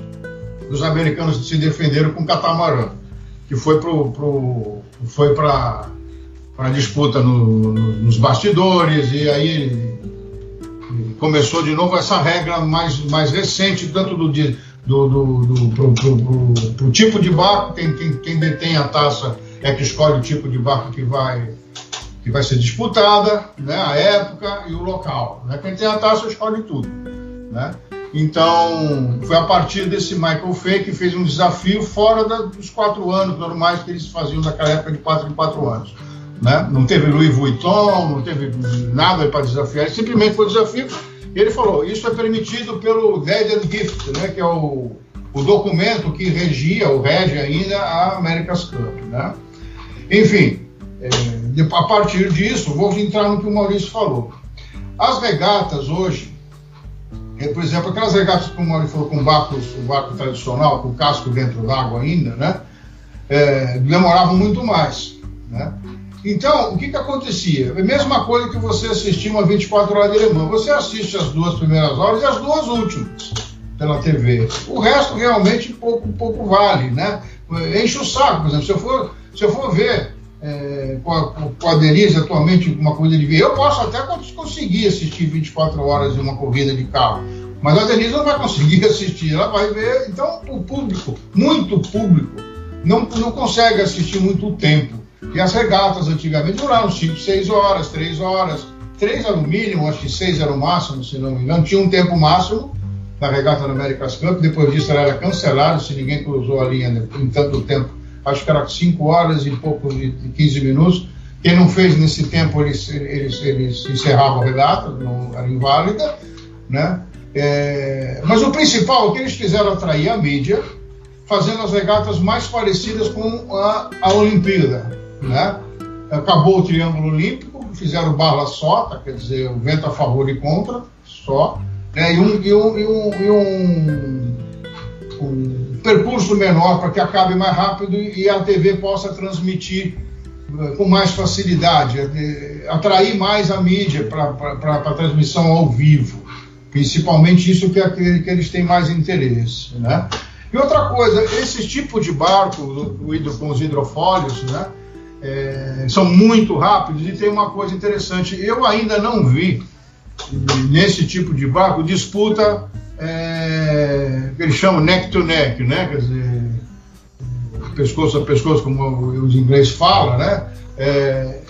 os americanos se defenderam com catamarã, que foi pro foi para para disputa no, no, nos bastidores e aí começou de novo essa regra mais, mais recente tanto do, do, do, do pro, pro, pro, pro, tipo de barco quem, quem, quem detém a taça é que escolhe o tipo de barco que vai que vai ser disputada, né, a época e o local. Né? Quem tem a taça escolhe tudo. Né? Então, foi a partir desse Michael Fay que fez um desafio fora da, dos quatro anos normais que eles faziam naquela época de quatro em quatro anos. Né? Não teve Louis Vuitton, não teve nada para desafiar, simplesmente foi desafio. E ele falou: Isso é permitido pelo Dead and Gift, né? que é o, o documento que regia, ou rege ainda a America's Cup. Né? Enfim, é, a partir disso, vou entrar no que o Maurício falou. As regatas hoje, é, por exemplo, aquelas regatas que o Maurício falou com barcos, o barco tradicional, com o casco dentro d'água ainda, né? É, demoravam muito mais. Né? Então, o que, que acontecia? A mesma coisa que você assistir uma 24 horas de Le Mans. Você assiste as duas primeiras horas e as duas últimas pela TV. O resto realmente pouco, pouco vale, né? Enche o saco, por exemplo. Se eu for, se eu for ver é, com, a, com a Denise atualmente uma corrida de eu posso até conseguir assistir 24 horas de uma corrida de carro, mas a Denise não vai conseguir assistir, ela vai ver. Então, o público, muito público, não, não consegue assistir muito tempo. E as regatas antigamente duravam 5, 6 horas, 3 horas. 3 era o mínimo, acho que 6 era o máximo, se não me engano. Tinha um tempo máximo da regata no America's Cup, depois disso ela era cancelada se ninguém cruzou a linha em tanto tempo acho que era 5 horas e pouco de, de 15 minutos. Quem não fez nesse tempo, eles, eles, eles encerravam a regata, não era inválida, né? É, mas o principal é que eles fizeram atrair a mídia, fazendo as regatas mais parecidas com a, a Olimpíada, né? Acabou o Triângulo Olímpico, fizeram barra só, quer dizer, o vento a favor e contra, só, né? e, um, e, um, e, um, e um, um percurso menor para que acabe mais rápido e a TV possa transmitir eh, com mais facilidade, eh, atrair mais a mídia para a transmissão ao vivo, principalmente isso que, é que eles têm mais interesse. Né? E outra coisa, esse tipo de barco com os hidrofólios, né, é, são muito rápidos e tem uma coisa interessante. Eu ainda não vi nesse tipo de barco disputa é, que eles chamam neck to neck, né? Quer dizer, pescoço a pescoço, como os ingleses falam, né? É,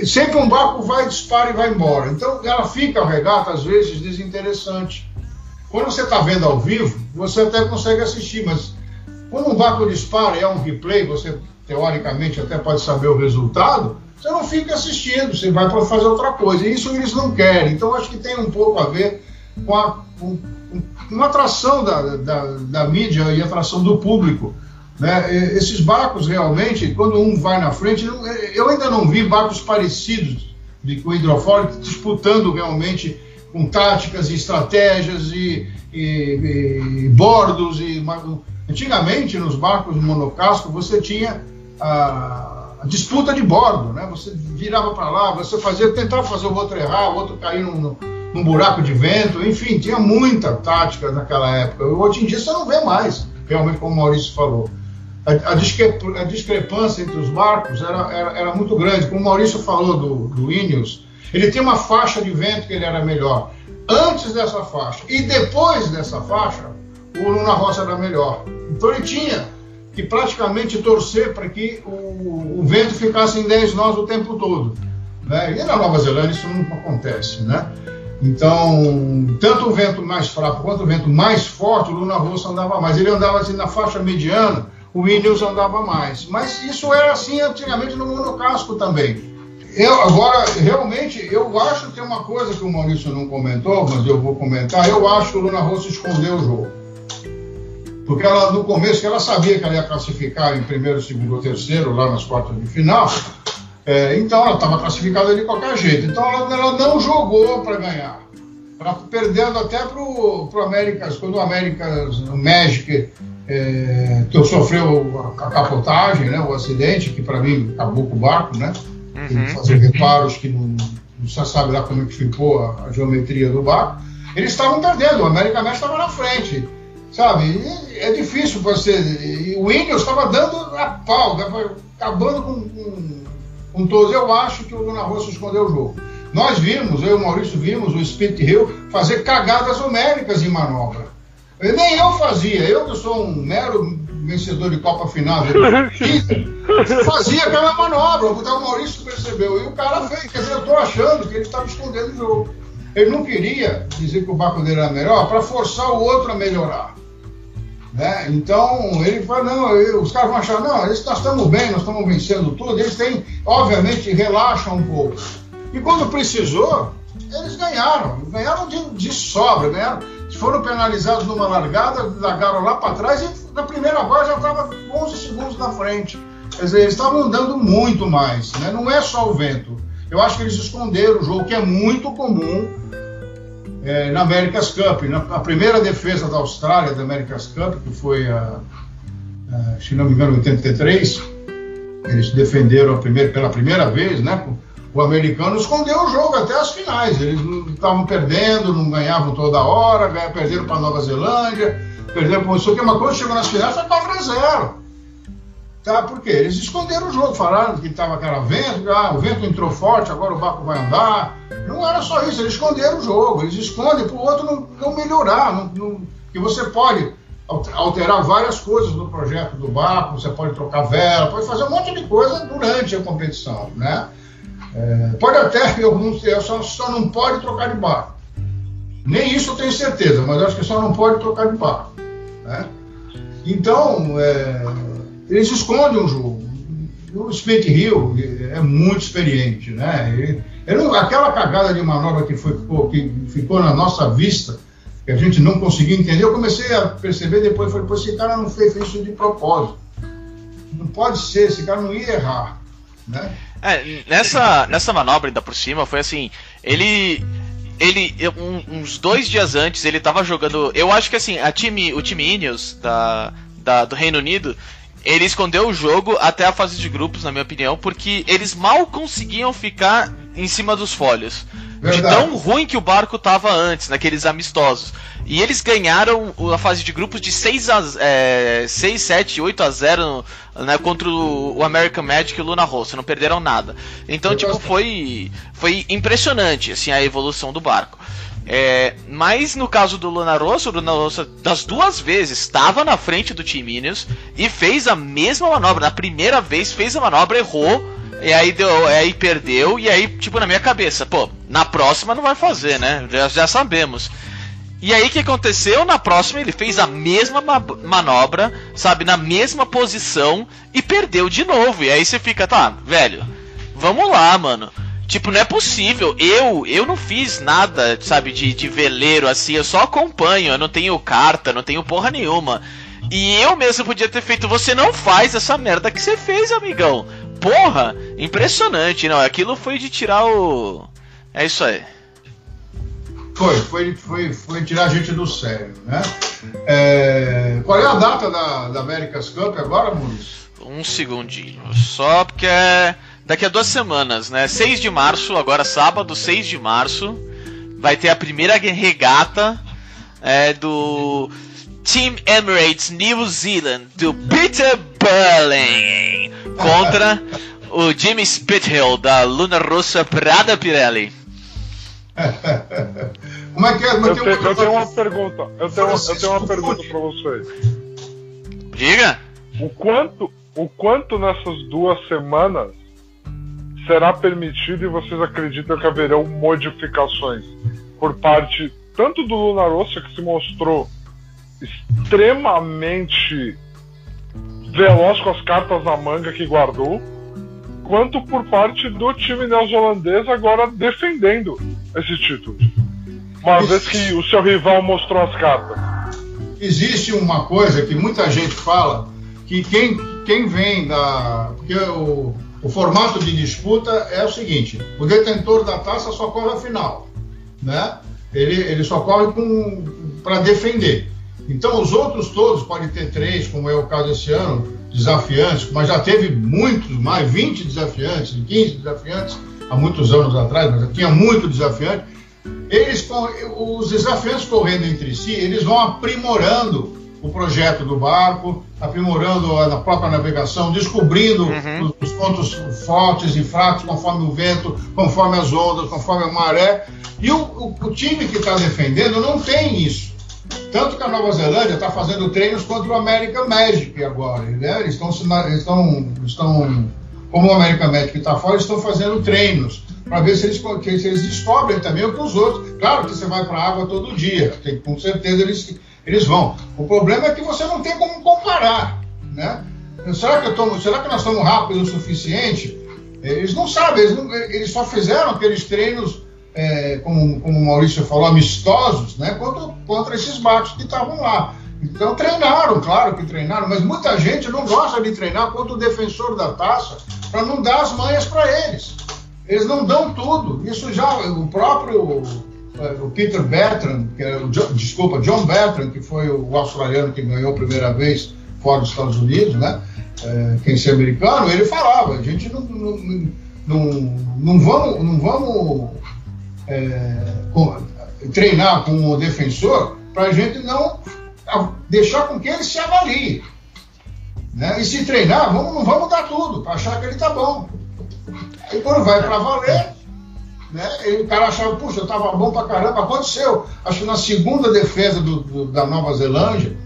é, sempre um barco vai, dispara e vai embora. Então ela fica a regata, às vezes, desinteressante. Quando você está vendo ao vivo, você até consegue assistir, mas quando um barco dispara e é um replay, você teoricamente até pode saber o resultado, você não fica assistindo, você vai para fazer outra coisa. E isso eles não querem. Então acho que tem um pouco a ver com, a, com, com atração da, da, da mídia e atração do público. Né? Esses barcos realmente, quando um vai na frente, eu ainda não vi barcos parecidos de, com hidrofólico disputando realmente com táticas e estratégias e, e, e bordos. E, antigamente, nos barcos monocasco, você tinha a, a, disputa de bordo, né? Você virava para lá, você fazia, tentava fazer o outro errar, o outro cair num, num buraco de vento, enfim, tinha muita tática naquela época. Hoje em dia você não vê mais, realmente, como o Maurício falou. A, a, discrepância entre os barcos era, era, era, muito grande. Como o Maurício falou do, do Ineos, ele tem uma faixa de vento que ele era melhor. Antes dessa faixa e depois dessa faixa, o Luna Rossa era melhor. Então ele tinha que praticamente torcer para que o, o, vento ficasse em 10 nós o tempo todo. Né? E na Nova Zelândia isso não acontece. Né? Então, tanto o vento mais fraco quanto o vento mais forte, o Luna Rossa andava mais. Ele andava assim na faixa mediana, o Windows andava mais. Mas isso era assim antigamente no monocasco também. Eu, agora, realmente, eu acho que tem uma coisa que o Maurício não comentou, mas eu vou comentar. Eu acho que o Luna Rossa escondeu o jogo. Porque ela, no começo, ela sabia que ela ia classificar em primeiro, segundo ou terceiro, lá nas quartas de final. É, então, ela estava classificada de qualquer jeito. Então, ela, ela não jogou para ganhar. Ela perdendo até para o Américas, quando o Américas, o Magic, é, que sofreu a, a capotagem, né, o acidente, que para mim acabou com o barco, né? uhum. fazer reparos que não, não se sabe lá como é que ficou a, a geometria do barco. Eles estavam perdendo, o América Mestre estava na frente, sabe? É difícil você. E o Ineos estava dando a pau, acabando com, com, com, todos. Eu acho que o Luna Rosso escondeu o jogo. Nós vimos, eu e o Maurício vimos o Spirit Hill fazer cagadas homéricas em manobra. Nem eu fazia, eu que sou um mero vencedor de Copa Final, fazia aquela manobra, o Maurício percebeu, e o cara fez, quer dizer, eu estou achando que ele estava escondendo o jogo. Ele não queria dizer que o barco dele era melhor para forçar o outro a melhorar. Né? Então, ele fala, não, os caras vão achar, não, nós estamos bem, nós estamos vencendo tudo, eles têm, obviamente, relaxam um pouco. E quando precisou, eles ganharam, ganharam de, de sobra, ganharam foram penalizados numa largada, largaram lá para trás e na primeira volta já estava 11 segundos na frente. Quer dizer, eles estavam andando muito mais, né? não é só o vento. Eu acho que eles esconderam o jogo, que é muito comum é, na America's Cup. Na, a primeira defesa da Austrália da America's Cup, que foi, a, a, se não me engano, 83, eles defenderam primeira, pela primeira vez, né? o americano escondeu o jogo até as finais. Eles estavam perdendo, não ganhavam toda hora, perderam para Nova Zelândia, perderam para o Sul, que uma coisa chegou nas finais foi 4 a 0. Tá? Por quê? Eles esconderam o jogo, falaram que estava aquela vento, ah, o vento entrou forte, agora o barco vai andar. Não era só isso, eles esconderam o jogo, eles escondem para o outro não, não melhorar, não, não, que você pode alterar várias coisas no projeto do barco, você pode trocar vela, pode fazer um monte de coisa durante a competição, né? É, pode até, não sei, só, só não pode trocar de barco. Nem isso eu tenho certeza, mas acho que só não pode trocar de barco. Né? Então, é, eles escondem o jogo. O Split Hill é muito experiente, né? Ele, ele, aquela cagada de manobra que, foi, que ficou na nossa vista, que a gente não conseguia entender, eu comecei a perceber depois, falei, esse cara não fez isso de propósito. Não pode ser, esse cara não ia errar, né? É, nessa, nessa manobra ainda por cima, foi assim, ele. Ele, um, uns dois dias antes, ele tava jogando. Eu acho que assim, a time, o time Ineos da, da, do Reino Unido, ele escondeu o jogo até a fase de grupos, na minha opinião, porque eles mal conseguiam ficar em cima dos folhos. De tão ruim que o barco tava antes, naqueles amistosos. E eles ganharam a fase de grupos de 6, a, é, 6 7, 8 a 0 né, contra o American Magic e o Luna Rossa. Não perderam nada. Então, Eu tipo, foi, foi impressionante assim, a evolução do barco. É, mas no caso do Luna Rossa, o Luna Rossa das duas vezes estava na frente do Team Minions e fez a mesma manobra. Na primeira vez fez a manobra, errou, e aí deu, aí perdeu, e aí, tipo, na minha cabeça, pô, na próxima não vai fazer, né? Já, já sabemos. E aí o que aconteceu? Na próxima ele fez a mesma ma manobra, sabe, na mesma posição e perdeu de novo. E aí você fica, tá, velho, vamos lá, mano. Tipo, não é possível. Eu eu não fiz nada, sabe, de, de veleiro assim. Eu só acompanho. Eu não tenho carta, não tenho porra nenhuma. E eu mesmo podia ter feito. Você não faz essa merda que você fez, amigão. Porra, impressionante, não. Aquilo foi de tirar o. É isso aí. Foi, foi, foi, foi tirar a gente do sério, né? É... Qual é a data da, da America's Cup agora, Muniz? Um segundinho. Só porque é daqui a duas semanas, né? 6 de março, agora sábado, 6 de março, vai ter a primeira regata é, do Team Emirates New Zealand, do Peter Burling, contra o Jimmy Spithill, da Luna Rossa Prada Pirelli. Como é que é? Eu, tenho, eu tenho uma pergunta. Eu tenho, eu tenho uma pergunta para vocês. Diga. O quanto, o quanto nessas duas semanas será permitido e vocês acreditam que haverão modificações por parte tanto do Luna Rossa, que se mostrou extremamente veloz com as cartas na manga que guardou, quanto por parte do time neozelandês agora defendendo esse título. Uma vez que o seu rival mostrou as cartas. Existe uma coisa que muita gente fala, que quem, quem vem da. Porque o, o formato de disputa é o seguinte: o detentor da taça só corre a final, né? Ele, ele só corre para defender. Então, os outros todos podem ter três, como é o caso esse ano, desafiantes, mas já teve muitos, mais 20 desafiantes, 15 desafiantes há muitos anos atrás, mas já tinha muito desafiante. Eles, os desafiantes correndo entre si, eles vão aprimorando o projeto do barco, aprimorando a própria navegação, descobrindo uhum. os, pontos fortes e fracos conforme o vento, conforme as ondas, conforme a maré. E o, o, o time que está defendendo não tem isso. Tanto que a Nova Zelândia está fazendo treinos contra o American Magic agora. Né? Eles estão, estão, estão, como o American Magic está fora, estão fazendo treinos para ver se eles, se eles descobrem também o que os outros. Claro que você vai para a água todo dia, tem, com certeza eles eles vão. O problema é que você não tem como comparar, né? Será que, eu tô, será que nós estamos rápidos o suficiente? Eles não sabem, eles, não, eles só fizeram aqueles treinos, é, como, como o Maurício falou, amistosos, né? Contra, contra esses barcos que estavam lá. Então treinaram, claro que treinaram, mas muita gente não gosta de treinar contra o defensor da taça para não dar as manhas para eles. Eles não dão tudo. Isso já, o próprio o Peter Bertrand, que é o, desculpa, John Bertrand, que foi o australiano que ganhou a primeira vez fora dos Estados Unidos, né? É, quem ser americano, ele falava, a gente não, não, não, não vamos, não vamos é, treinar com o defensor para a gente não deixar com que ele se avalie. Né? E se treinar, vamos, não vamos dar tudo para achar que ele está bom. Aí quando vai para valer, né? E o cara achava, puxa, eu tava bom pra caramba. Aconteceu. Acho que na segunda defesa do, do, da Nova Zelândia,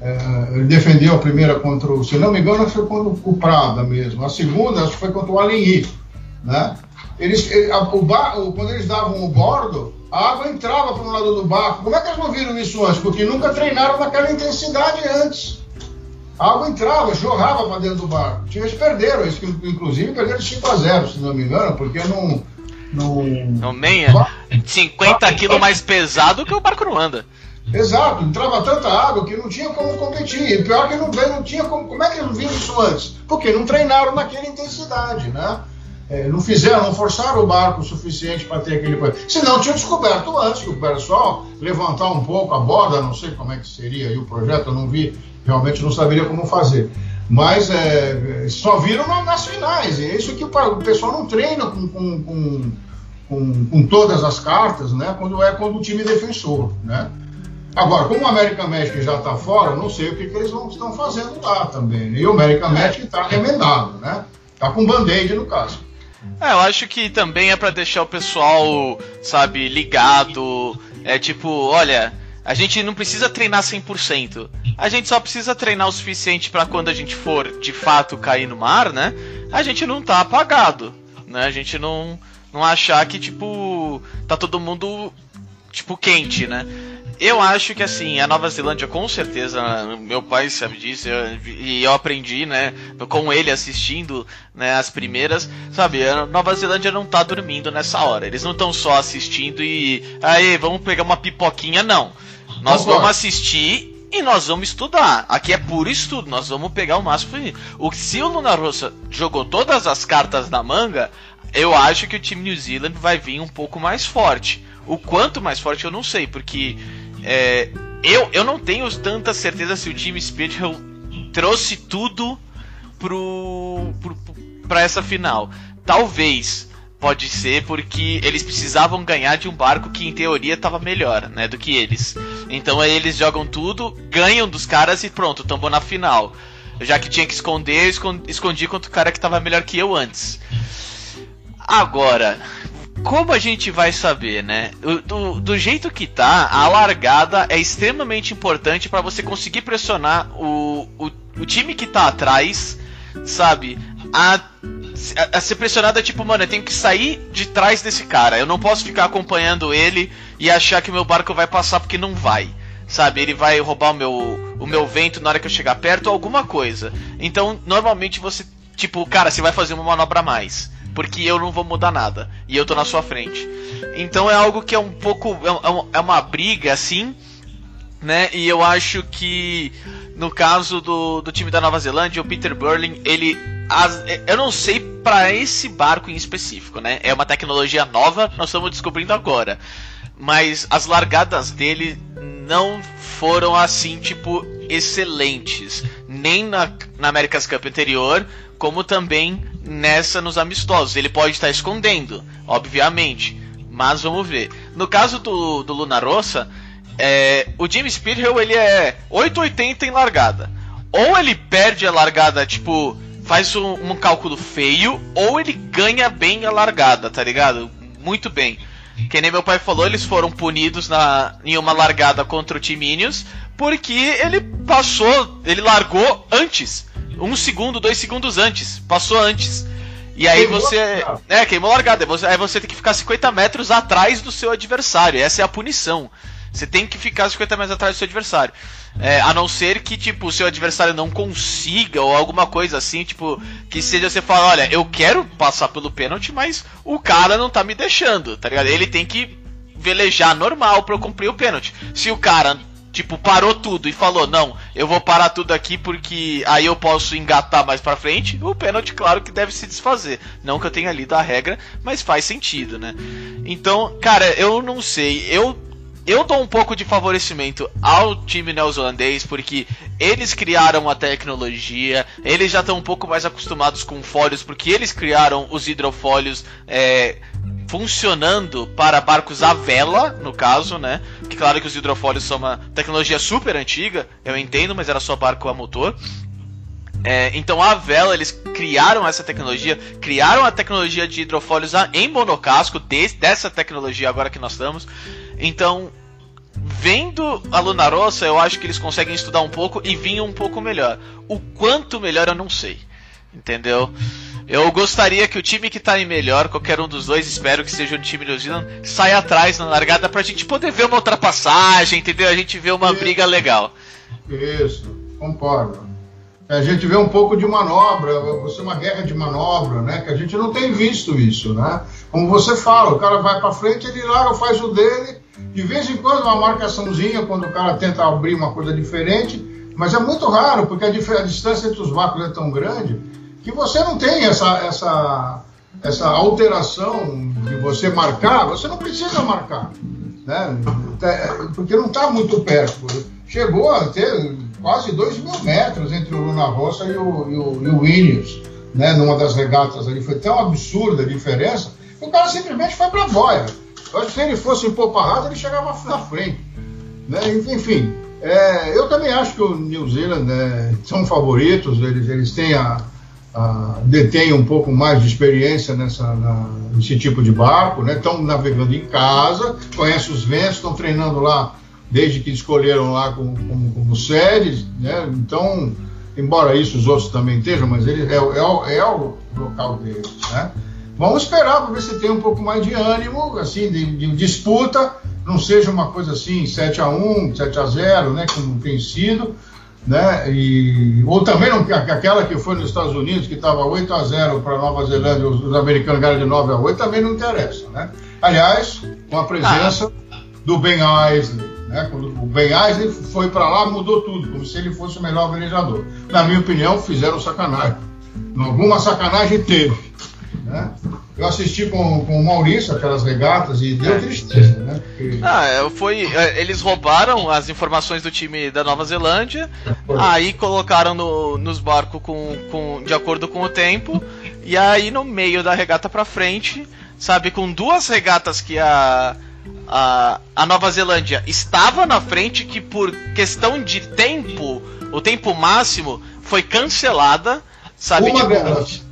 é, ele defendeu a primeira contra o, se não me engano, foi contra o Prada mesmo. A segunda, acho que foi contra o Aleni. Né? Eles, ele, a, o bar, o, quando eles davam o bordo, a água entrava para um lado do barco. Como é que eles não viram isso antes? Porque nunca treinaram naquela intensidade antes. A água entrava, jorrava para dentro do barco. Eles perderam, eles, inclusive perderam de 5 a 0, se não me engano, porque não no. No meia? 50 quilos mais pesado que o barco não anda. Exato, entrava tanta água que não tinha como competir. E pior que não, não tinha como. Como é que eles viram isso antes? Porque não treinaram naquela intensidade, né? É, não fizeram, não forçaram o barco o suficiente para ter aquele. Senão tinha descoberto antes que o só levantar um pouco a borda, não sei como é que seria aí o projeto, eu não vi, realmente não saberia como fazer. Mas é, só viram nas finais. É isso que o pessoal não treina com, com, com, com, com todas as cartas, né? Quando é quando o time defensor, né? Agora, como o América Magic já está fora, não sei o que, que eles vão, estão fazendo lá também. Né? E o América Magic está remendado, né? Tá com band-aid no caso. É, eu acho que também é para deixar o pessoal, sabe, ligado. É tipo, olha, a gente não precisa treinar 100%. A gente só precisa treinar o suficiente para quando a gente for de fato cair no mar, né? A gente não tá apagado, né? A gente não não achar que tipo tá todo mundo tipo quente, né? Eu acho que assim, a Nova Zelândia com certeza, meu pai sabe disso, eu, e eu aprendi, né, com ele assistindo, né, as primeiras, sabe, a Nova Zelândia não tá dormindo nessa hora. Eles não estão só assistindo e aí, vamos pegar uma pipoquinha, não. Nós vamos assistir e nós vamos estudar. Aqui é puro estudo, nós vamos pegar o máximo. O se o Luna Rossa jogou todas as cartas na manga, eu acho que o time New Zealand vai vir um pouco mais forte. O quanto mais forte eu não sei, porque é, eu, eu não tenho tanta certeza se o time Spirit trouxe tudo pro, pro, pra essa final. Talvez. Pode ser porque eles precisavam ganhar de um barco que em teoria estava melhor, né, do que eles. Então aí eles jogam tudo, ganham dos caras e pronto, tombou na final. Já que tinha que esconder, eu escondi contra o cara que estava melhor que eu antes. Agora, como a gente vai saber, né? Do, do jeito que tá, a largada é extremamente importante para você conseguir pressionar o, o, o, time que tá atrás, sabe? A, a, a ser pressionado é tipo, mano, eu tenho que sair de trás desse cara. Eu não posso ficar acompanhando ele e achar que meu barco vai passar porque não vai. Sabe, ele vai roubar o meu, o meu vento na hora que eu chegar perto alguma coisa. Então, normalmente você, tipo, cara, você vai fazer uma manobra a mais porque eu não vou mudar nada e eu tô na sua frente. Então é algo que é um pouco é, é, é uma briga assim, né? E eu acho que no caso do, do time da Nova Zelândia, o Peter Burling, ele as, eu não sei para esse barco em específico, né? É uma tecnologia nova, nós estamos descobrindo agora. Mas as largadas dele não foram assim, tipo, excelentes. Nem na, na America's Cup anterior, como também nessa nos amistosos. Ele pode estar escondendo, obviamente, mas vamos ver. No caso do, do Luna Rossa, é, o Jimmy Speedhill ele é 880 em largada. Ou ele perde a largada, tipo, faz um, um, cálculo feio, ou ele ganha bem a largada, tá ligado? Muito bem. Que nem meu pai falou, eles foram punidos na, em uma largada contra o Timinius, porque ele passou, ele largou antes um segundo, dois segundos antes. Passou antes. E aí queimou você. É, queimou largada. Aí você tem que ficar 50 metros atrás do seu adversário. Essa é a punição. Você tem que ficar 50 metros atrás do seu adversário. É, a não ser que, tipo, o seu adversário não consiga, ou alguma coisa assim, tipo, que seja você falar, olha, eu quero passar pelo pênalti, mas o cara não tá me deixando, tá ligado? Ele tem que velejar normal para eu cumprir o pênalti. Se o cara tipo, parou tudo e falou: Não, eu vou parar tudo aqui porque aí eu posso engatar mais pra frente, o pênalti, claro que deve se desfazer. Não que eu tenha lido a regra, mas faz sentido, né? Então, cara, eu não sei. Eu. Eu dou um pouco de favorecimento ao time neozelandês porque eles criaram a tecnologia, eles já estão um pouco mais acostumados com fólios porque eles criaram os hidrofólios é, funcionando para barcos à vela, no caso, né? Que claro que os hidrofólios são uma tecnologia super antiga, eu entendo, mas era só barco a motor. É, então a vela eles criaram essa tecnologia, criaram a tecnologia de hidrofólios em monocasco de, dessa tecnologia agora que nós estamos. Então vendo a Luna Rossa, eu acho que eles conseguem estudar um pouco e vir um pouco melhor. O quanto melhor eu não sei, entendeu? Eu gostaria que o time que tá em melhor, qualquer um dos dois, espero que seja o time New Zealand, saia atrás na largada pra gente poder ver uma ultrapassagem, entendeu? A gente ver uma Isso. briga legal. Isso, concordo. A gente vê um pouco de manobra, você uma guerra de manobra, né? Que a gente não tem visto isso, né? Como você fala, o cara vai para frente, ele larga, faz o dele, de vez em quando uma marcaçãozinha quando o cara tenta abrir uma coisa diferente, mas é muito raro, porque a, a distância entre os barcos é tão grande que você não tem essa, essa, essa alteração de você marcar, você não precisa marcar, né? porque não está muito perto. Chegou a ter quase 2 mil metros entre o Luna Rossa e o, e o, e o Ineos, né? numa das regatas ali. Foi tão absurda a diferença. O cara simplesmente foi pra boia. Eu acho que se ele fosse em Poparrada, ele chegava na frente. Né? Enfim, é, eu também acho que o New Zealand né, são favoritos, eles, eles têm a, a, detêm um pouco mais de experiência nessa, na, nesse tipo de barco, né? Estão navegando em casa, conhecem os ventos, estão treinando lá desde que escolheram lá como, como, como sede, né? Então, embora isso os outros também estejam, mas ele é, é, é o local deles, né? Vamos esperar para ver se tem um pouco mais de ânimo, assim, de, de disputa, não seja uma coisa assim, 7 a 1 7 a 0 né, como tem sido, né, e, ou também não, aquela que foi nos Estados Unidos, que estava 8 a 0 para Nova Zelândia, os, os americanos ganharam de 9 a 8, também não interessa, né. Aliás, com a presença ah. do Ben Isley, né, quando o Ben Isley foi para lá, mudou tudo, como se ele fosse o melhor velejador. Na minha opinião, fizeram sacanagem. Alguma sacanagem teve. Né? Eu assisti com, com o Maurício aquelas regatas e deu é. tristeza, né? Porque... Ah, é, foi. É, eles roubaram as informações do time da Nova Zelândia, aí colocaram no, nos barcos com, com, de acordo com o tempo, e aí no meio da regata pra frente, sabe, com duas regatas que a. A, a Nova Zelândia estava na frente, que por questão de tempo, o tempo máximo foi cancelada, sabe? Uma tipo, delas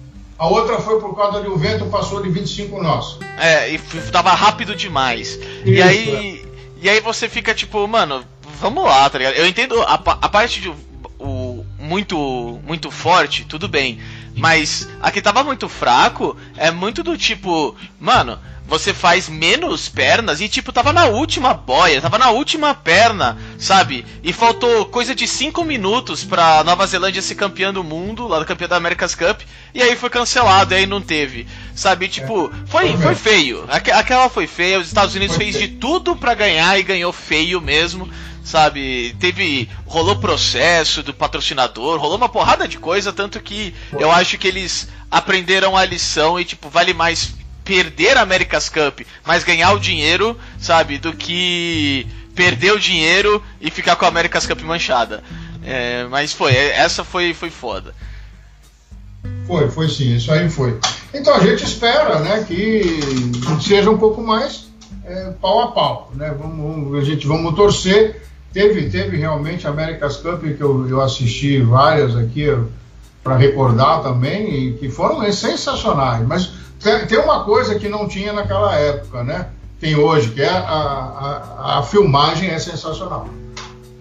a outra foi por causa de o vento passou de 25 nós. É, e tava rápido demais. Isso, e aí. É. E aí você fica tipo, mano, vamos lá, tá ligado? Eu entendo a, a parte de o, muito, muito forte, tudo bem. Mas a que tava muito fraco é muito do tipo, mano, você faz menos pernas e, tipo, tava na última boia, tava na última perna, sabe? E faltou coisa de 5 minutos pra Nova Zelândia ser campeã do mundo, lá do campeão da America's Cup, e aí foi cancelado, e aí não teve, sabe? Tipo, foi, foi feio. Aquela foi feia, os Estados Unidos fez de tudo para ganhar e ganhou feio mesmo sabe? Teve. rolou processo do patrocinador, rolou uma porrada de coisa, tanto que eu acho que eles aprenderam a lição e, tipo, vale mais perder a America's Cup, mas ganhar o dinheiro, sabe, do que perder o dinheiro e ficar com a America's Cup manchada. É, mas foi, essa foi, foi foda. Foi, foi sim, isso aí foi. Então a gente espera, né, que seja um pouco mais é, pau a pau, né? Vamos, a gente vamos torcer. Teve, teve realmente a America's Cup que eu, eu assisti várias aqui para recordar também e que foram sensacionais, mas tem, tem, uma coisa que não tinha naquela época, né? Tem hoje, que é a, a, a filmagem é sensacional,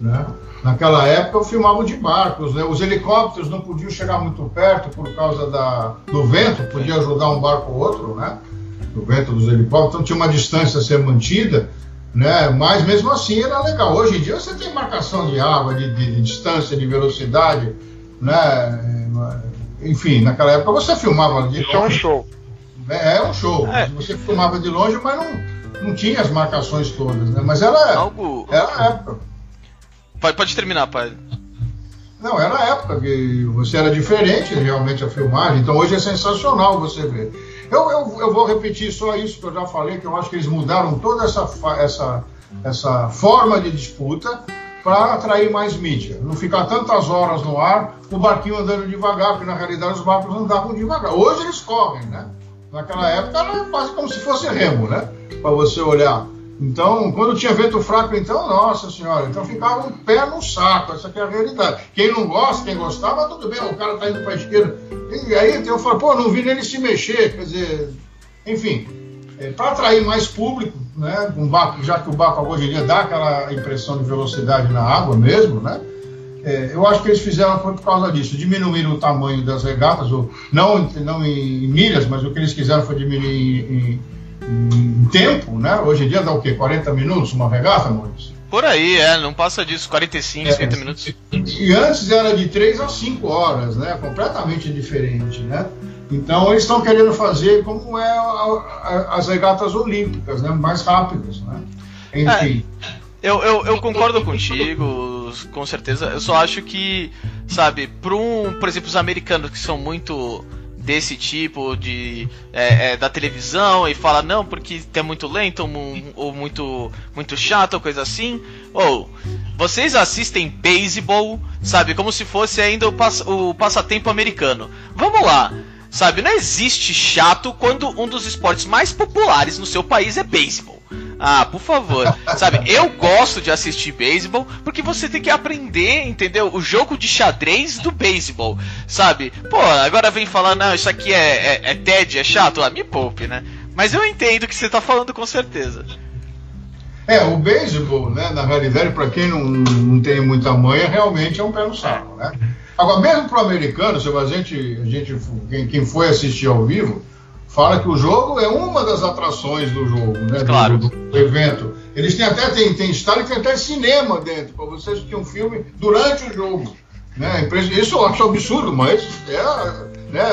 né? Naquela época eu filmava de barcos, né? Os helicópteros não podiam chegar muito perto por causa da, do vento, podia ajudar um barco ou outro, né? Do vento dos helicópteros, então tinha uma distância a ser mantida, né? Mas mesmo assim era legal. Hoje em dia você tem marcação de água, de, de, de distância, de velocidade, né? Enfim, naquela época você filmava de. É um show. É, é um show. É. Você filmava de longe, mas não, não tinha as marcações todas, né? Mas era, Algo... era a época. Pode, pode terminar, pai. Não, era a época que você era diferente realmente a filmagem, então hoje é sensacional você ver. Eu, eu, eu vou repetir só isso que eu já falei, que eu acho que eles mudaram toda essa, essa, essa forma de disputa para atrair mais mídia. Não ficar tantas horas no ar, o barquinho andando devagar, porque na realidade os barcos andavam devagar. Hoje eles correm, né? Naquela época era quase como se fosse remo, né? Para você olhar. Então, quando tinha vento fraco, então, nossa senhora, então ficava um pé no saco, essa é a realidade. Quem não gosta, quem gostava, tudo bem, o cara tá indo para a esquerda. E aí eu falo, pô, não vi nem ele se mexer, quer dizer, enfim, é, para atrair mais público, né, um barco, já que o barco hoje em dia dá aquela impressão de velocidade na água mesmo, né? É, eu acho que eles fizeram foi por causa disso, diminuíram o tamanho das regatas, ou, não, não em, milhas, mas o que eles quiseram foi diminuir em, em, em tempo, né? Hoje em dia dá o quê? 40 minutos uma regata, Maurício? Por aí, é, não passa disso, 45, é, 50 minutos. E, antes era de 3 a 5 horas, né? Completamente diferente, né? Então eles estão querendo fazer como é a, a, as regatas olímpicas, né? Mais rápidas, né? Enfim. É. Eu, eu, eu, concordo contigo, com certeza. Eu só acho que, sabe, para um, por exemplo, os americanos que são muito desse tipo de é, é, da televisão e fala não porque é muito lento ou, muito muito chato ou coisa assim. Ou vocês assistem beisebol sabe como se fosse ainda o, pass o passatempo americano. Vamos lá. Sabe, não existe chato quando um dos esportes mais populares no seu país é beisebol. Ah, por favor. Sabe, eu gosto de assistir beisebol porque você tem que aprender, entendeu? O jogo de xadrez do beisebol. Sabe? Pô, agora vem falar, não, isso aqui é, é, é TED, é chato. Ah, me poupe, né? Mas eu entendo o que você tá falando com certeza. É, o beisebol, né, na realidade, para quem não, não tem muita manha, realmente é um pé no saco, né? Agora, mesmo para o americano, se a gente, a gente quem, quem foi assistir ao vivo, fala que o jogo é uma das atrações do jogo, né? Claro. Do, do evento. Eles têm até tem, tem estádio que tem até cinema dentro, para você assistir um filme durante o jogo. Né? Isso eu acho absurdo, mas é, né,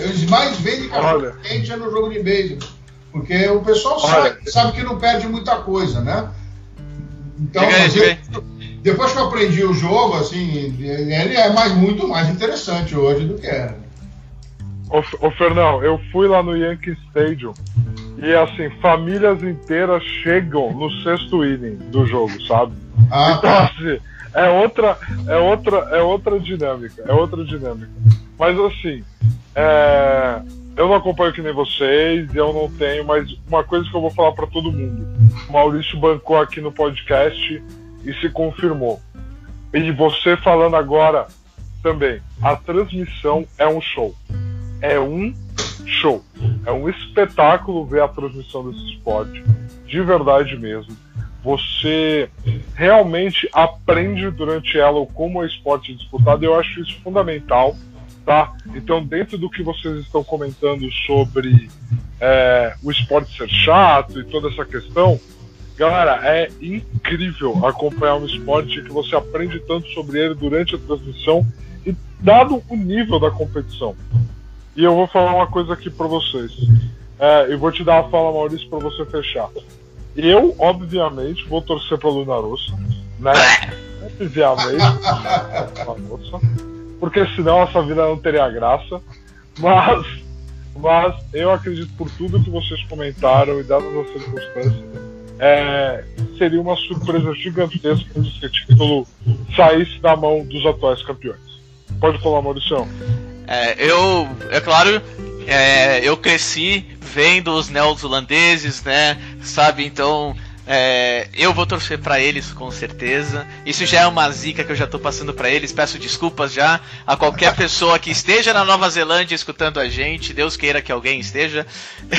eles mais vendem cachorro quente é no jogo de beisebol. Porque o pessoal sabe, sabe, que não perde muita coisa, né? Então, aí, depois que eu aprendi o jogo, assim, ele é mais, muito mais interessante hoje do que era. Ô, ô Fernão, eu fui lá no Yankee Stadium e assim, famílias inteiras chegam no sexto inning do jogo, sabe? Ah, então assim, é outra, é outra, é outra dinâmica, é outra dinâmica. Mas assim, é, eu não acompanho que nem vocês, eu não tenho, mas uma coisa que eu vou falar para todo mundo. O Maurício bancou aqui no podcast e se confirmou. E você falando agora também, a transmissão é um show é um show. É um espetáculo ver a transmissão desse esporte, de verdade mesmo. Você realmente aprende durante ela como é o esporte disputado, e eu acho isso fundamental. Tá? Então, dentro do que vocês estão comentando sobre é, o esporte ser chato e toda essa questão, galera, é incrível acompanhar um esporte que você aprende tanto sobre ele durante a transmissão e dado o nível da competição. E eu vou falar uma coisa aqui para vocês. É, eu vou te dar a fala, Maurício, para você fechar. Eu, obviamente, vou torcer para Luna Rossa, né? Obviamente, Russa, porque senão essa vida não teria graça. Mas, mas eu acredito por tudo que vocês comentaram e dadas as circunstâncias, é, seria uma surpresa gigantesca se esse título saísse da mão dos atuais campeões. Pode falar, Maurício. É, eu, é claro, é, eu cresci vendo os neozelandeses, né? Sabe, então é, eu vou torcer para eles com certeza. Isso já é uma zica que eu já tô passando para eles. Peço desculpas já a qualquer pessoa que esteja na Nova Zelândia escutando a gente. Deus queira que alguém esteja.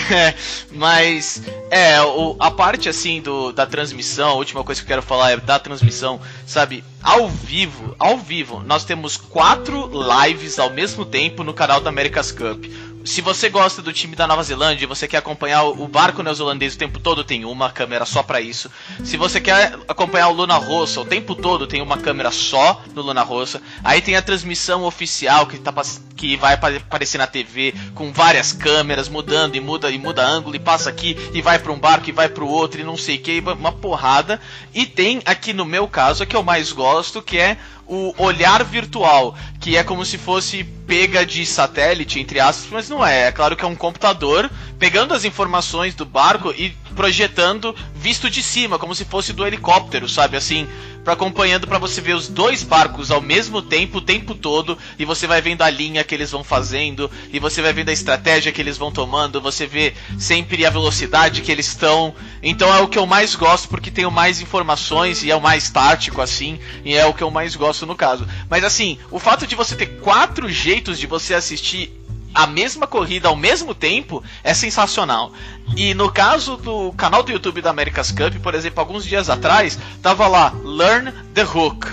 Mas é o, a parte assim do, da transmissão. A última coisa que eu quero falar é da transmissão, sabe? Ao vivo, ao vivo, nós temos quatro lives ao mesmo tempo no canal da America's Cup se você gosta do time da Nova Zelândia e você quer acompanhar o barco neozelandês o tempo todo, tem uma câmera só para isso. Se você quer acompanhar o Luna Rossa o tempo todo, tem uma câmera só no Luna Rossa. Aí tem a transmissão oficial que, tá, que vai aparecer na TV com várias câmeras mudando e muda e muda ângulo e passa aqui e vai para um barco e vai para o outro e não sei o que, uma porrada. E tem aqui no meu caso, a que eu mais gosto, que é o olhar virtual, que é como se fosse pega de satélite, entre aspas, mas não é. É claro que é um computador pegando as informações do barco e projetando visto de cima, como se fosse do helicóptero, sabe? Assim, para acompanhando para você ver os dois barcos ao mesmo tempo, o tempo todo, e você vai vendo a linha que eles vão fazendo, e você vai vendo a estratégia que eles vão tomando, você vê sempre a velocidade que eles estão. Então é o que eu mais gosto porque tenho mais informações e é o mais tático assim, e é o que eu mais gosto no caso. Mas assim, o fato de você ter quatro jeitos de você assistir a mesma corrida ao mesmo tempo é sensacional. E no caso do canal do YouTube da America's Cup, por exemplo, alguns dias atrás, tava lá Learn the Hook.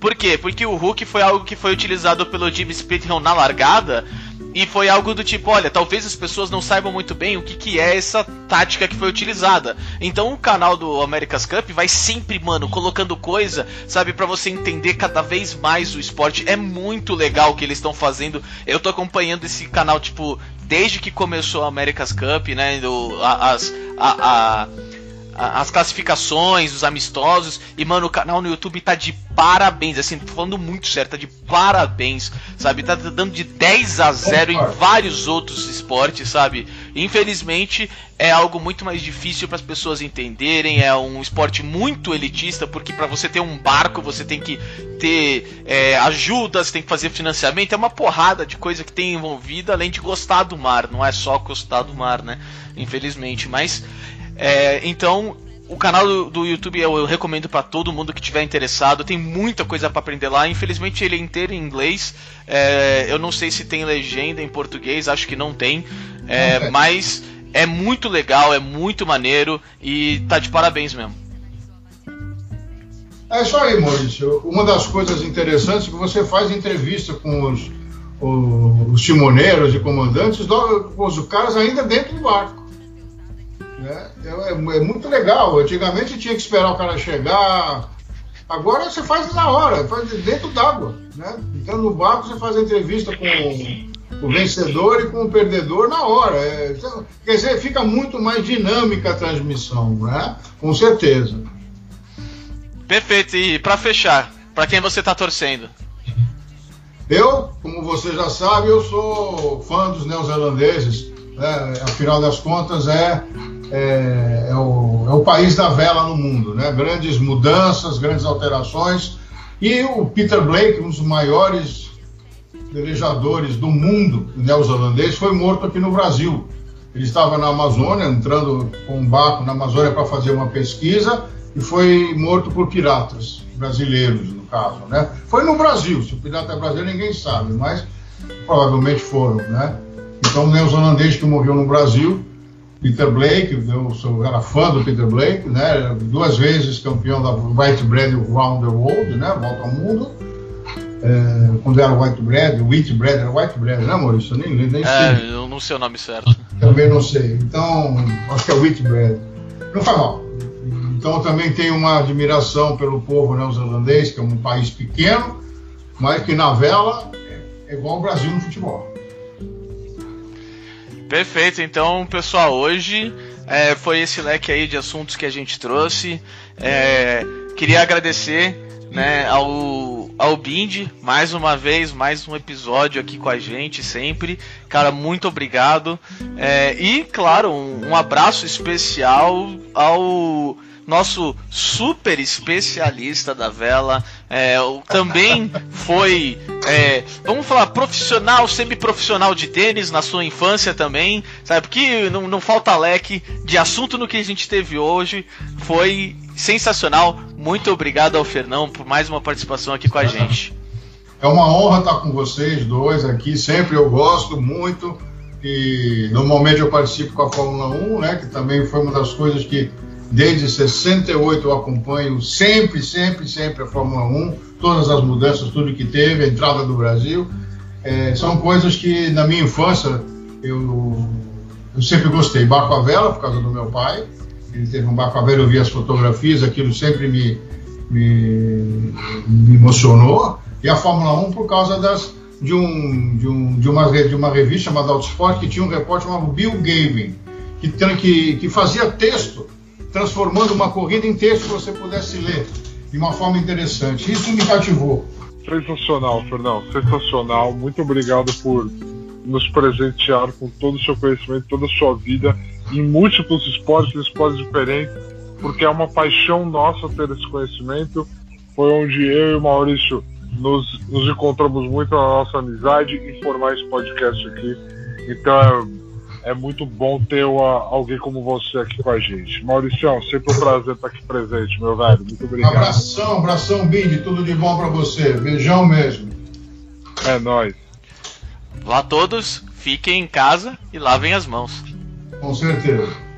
Por quê? Porque o hook foi algo que foi utilizado pelo Jimmy Splithill na largada e foi algo do tipo, olha, talvez as pessoas não saibam muito bem o que, que é essa tática que foi utilizada. Então o canal do America's Cup vai sempre, mano, colocando coisa, sabe, para você entender cada vez mais o esporte. É muito legal o que eles estão fazendo. Eu tô acompanhando esse canal, tipo, desde que começou a America's Cup, né? Do, as, a, a as classificações, os amistosos. E, mano, o canal no YouTube tá de parabéns. Assim, tô falando muito certo, tá de parabéns, sabe? Tá dando de 10 a 0 em vários outros esportes, sabe? Infelizmente, é algo muito mais difícil para as pessoas entenderem. É um esporte muito elitista, porque para você ter um barco, você tem que ter é, ajudas, tem que fazer financiamento. É uma porrada de coisa que tem envolvida, além de gostar do mar. Não é só gostar do mar, né? Infelizmente. Mas, é, então, o canal do, do YouTube eu, eu recomendo para todo mundo que tiver interessado. Tem muita coisa para aprender lá. Infelizmente ele é inteiro em inglês. É, eu não sei se tem legenda em português, acho que não tem. É, mas é muito legal, é muito maneiro e tá de parabéns mesmo. É isso aí, Maurício. Uma das coisas interessantes é que você faz entrevista com os, os, os timoneiros e comandantes, os caras ainda dentro do barco. Né? É, é, é, muito legal. Antigamente tinha que esperar o cara chegar. Agora você faz na hora, faz dentro d'água. Né? Então no barco você faz a entrevista com o vencedor e com o perdedor na hora. É, então, quer dizer, fica muito mais dinâmica a transmissão, né? Com certeza. Perfeito. E para fechar, para quem você está torcendo? Eu, como você já sabe, eu sou fã dos neozelandeses. Né? Afinal das contas, é é, é, o, é o país da vela no mundo, né? Grandes mudanças, grandes alterações. E o Peter Blake, um dos maiores velejadores do mundo neozelandês, foi morto aqui no Brasil. Ele estava na Amazônia, entrando com um barco na Amazônia para fazer uma pesquisa e foi morto por piratas brasileiros, no caso, né? Foi no Brasil, se o pirata é brasileiro ninguém sabe, mas provavelmente foram, né? Então, o neozelandês que morreu no Brasil Peter Blake, eu sou, era fã do Peter Blake, né? Duas vezes campeão da White Bread Round the World, né? Volta ao mundo. É, quando era White Bread, Wheat Bread, era White Bread, né, Maurício? Eu nem, nem é, sei. eu não sei o nome certo. Também não sei. Então, acho que é Wheat Bread. Não faz mal. Então, eu também tenho uma admiração pelo povo neozelandês, que é um país pequeno, mas que na vela é igual ao Brasil no futebol. Perfeito, então pessoal, hoje é, foi esse leque aí de assuntos que a gente trouxe. É, queria agradecer né, ao, ao Bind mais uma vez, mais um episódio aqui com a gente sempre. Cara, muito obrigado. É, e claro, um, um abraço especial ao nosso super especialista da vela, é, também foi, é, vamos falar, profissional, semi-profissional de tênis na sua infância também, sabe? Porque não, não falta leque de assunto no que a gente teve hoje. Foi sensacional. Muito obrigado ao Fernão por mais uma participação aqui com a gente. É uma honra estar com vocês dois aqui, sempre eu gosto muito. E normalmente eu participo com a Fórmula 1, né, que também foi uma das coisas que Desde 68 eu acompanho sempre, sempre, sempre a Fórmula 1, todas as mudanças, tudo que teve, a entrada do Brasil. É, são coisas que na minha infância eu, eu sempre gostei. Barco a vela, por causa do meu pai. Ele teve um barco a vela, eu vi as fotografias, aquilo sempre me, me, me emocionou. E a Fórmula 1 por causa das, de, um, de, um, de, uma, de uma revista chamada Autosport que tinha um repórter chamado Bill Gavin, que, que, que fazia texto transformando uma corrida em texto que você pudesse ler de uma forma interessante. Isso me cativou. Sensacional, Fernão, sensacional. Muito obrigado por nos presentear com todo o seu conhecimento, toda a sua vida em múltiplos esportes, esportes diferentes, porque é uma paixão nossa ter esse conhecimento. Foi onde eu e o Maurício nos, nos encontramos muito na nossa amizade em formar esse podcast aqui. Então é muito bom ter uma, alguém como você aqui com a gente. Mauricião, sempre um prazer estar aqui presente, meu velho. Muito obrigado. Abração, abração, Bindi. Tudo de bom para você. Beijão mesmo. É nóis. Lá todos, fiquem em casa e lavem as mãos. Com certeza.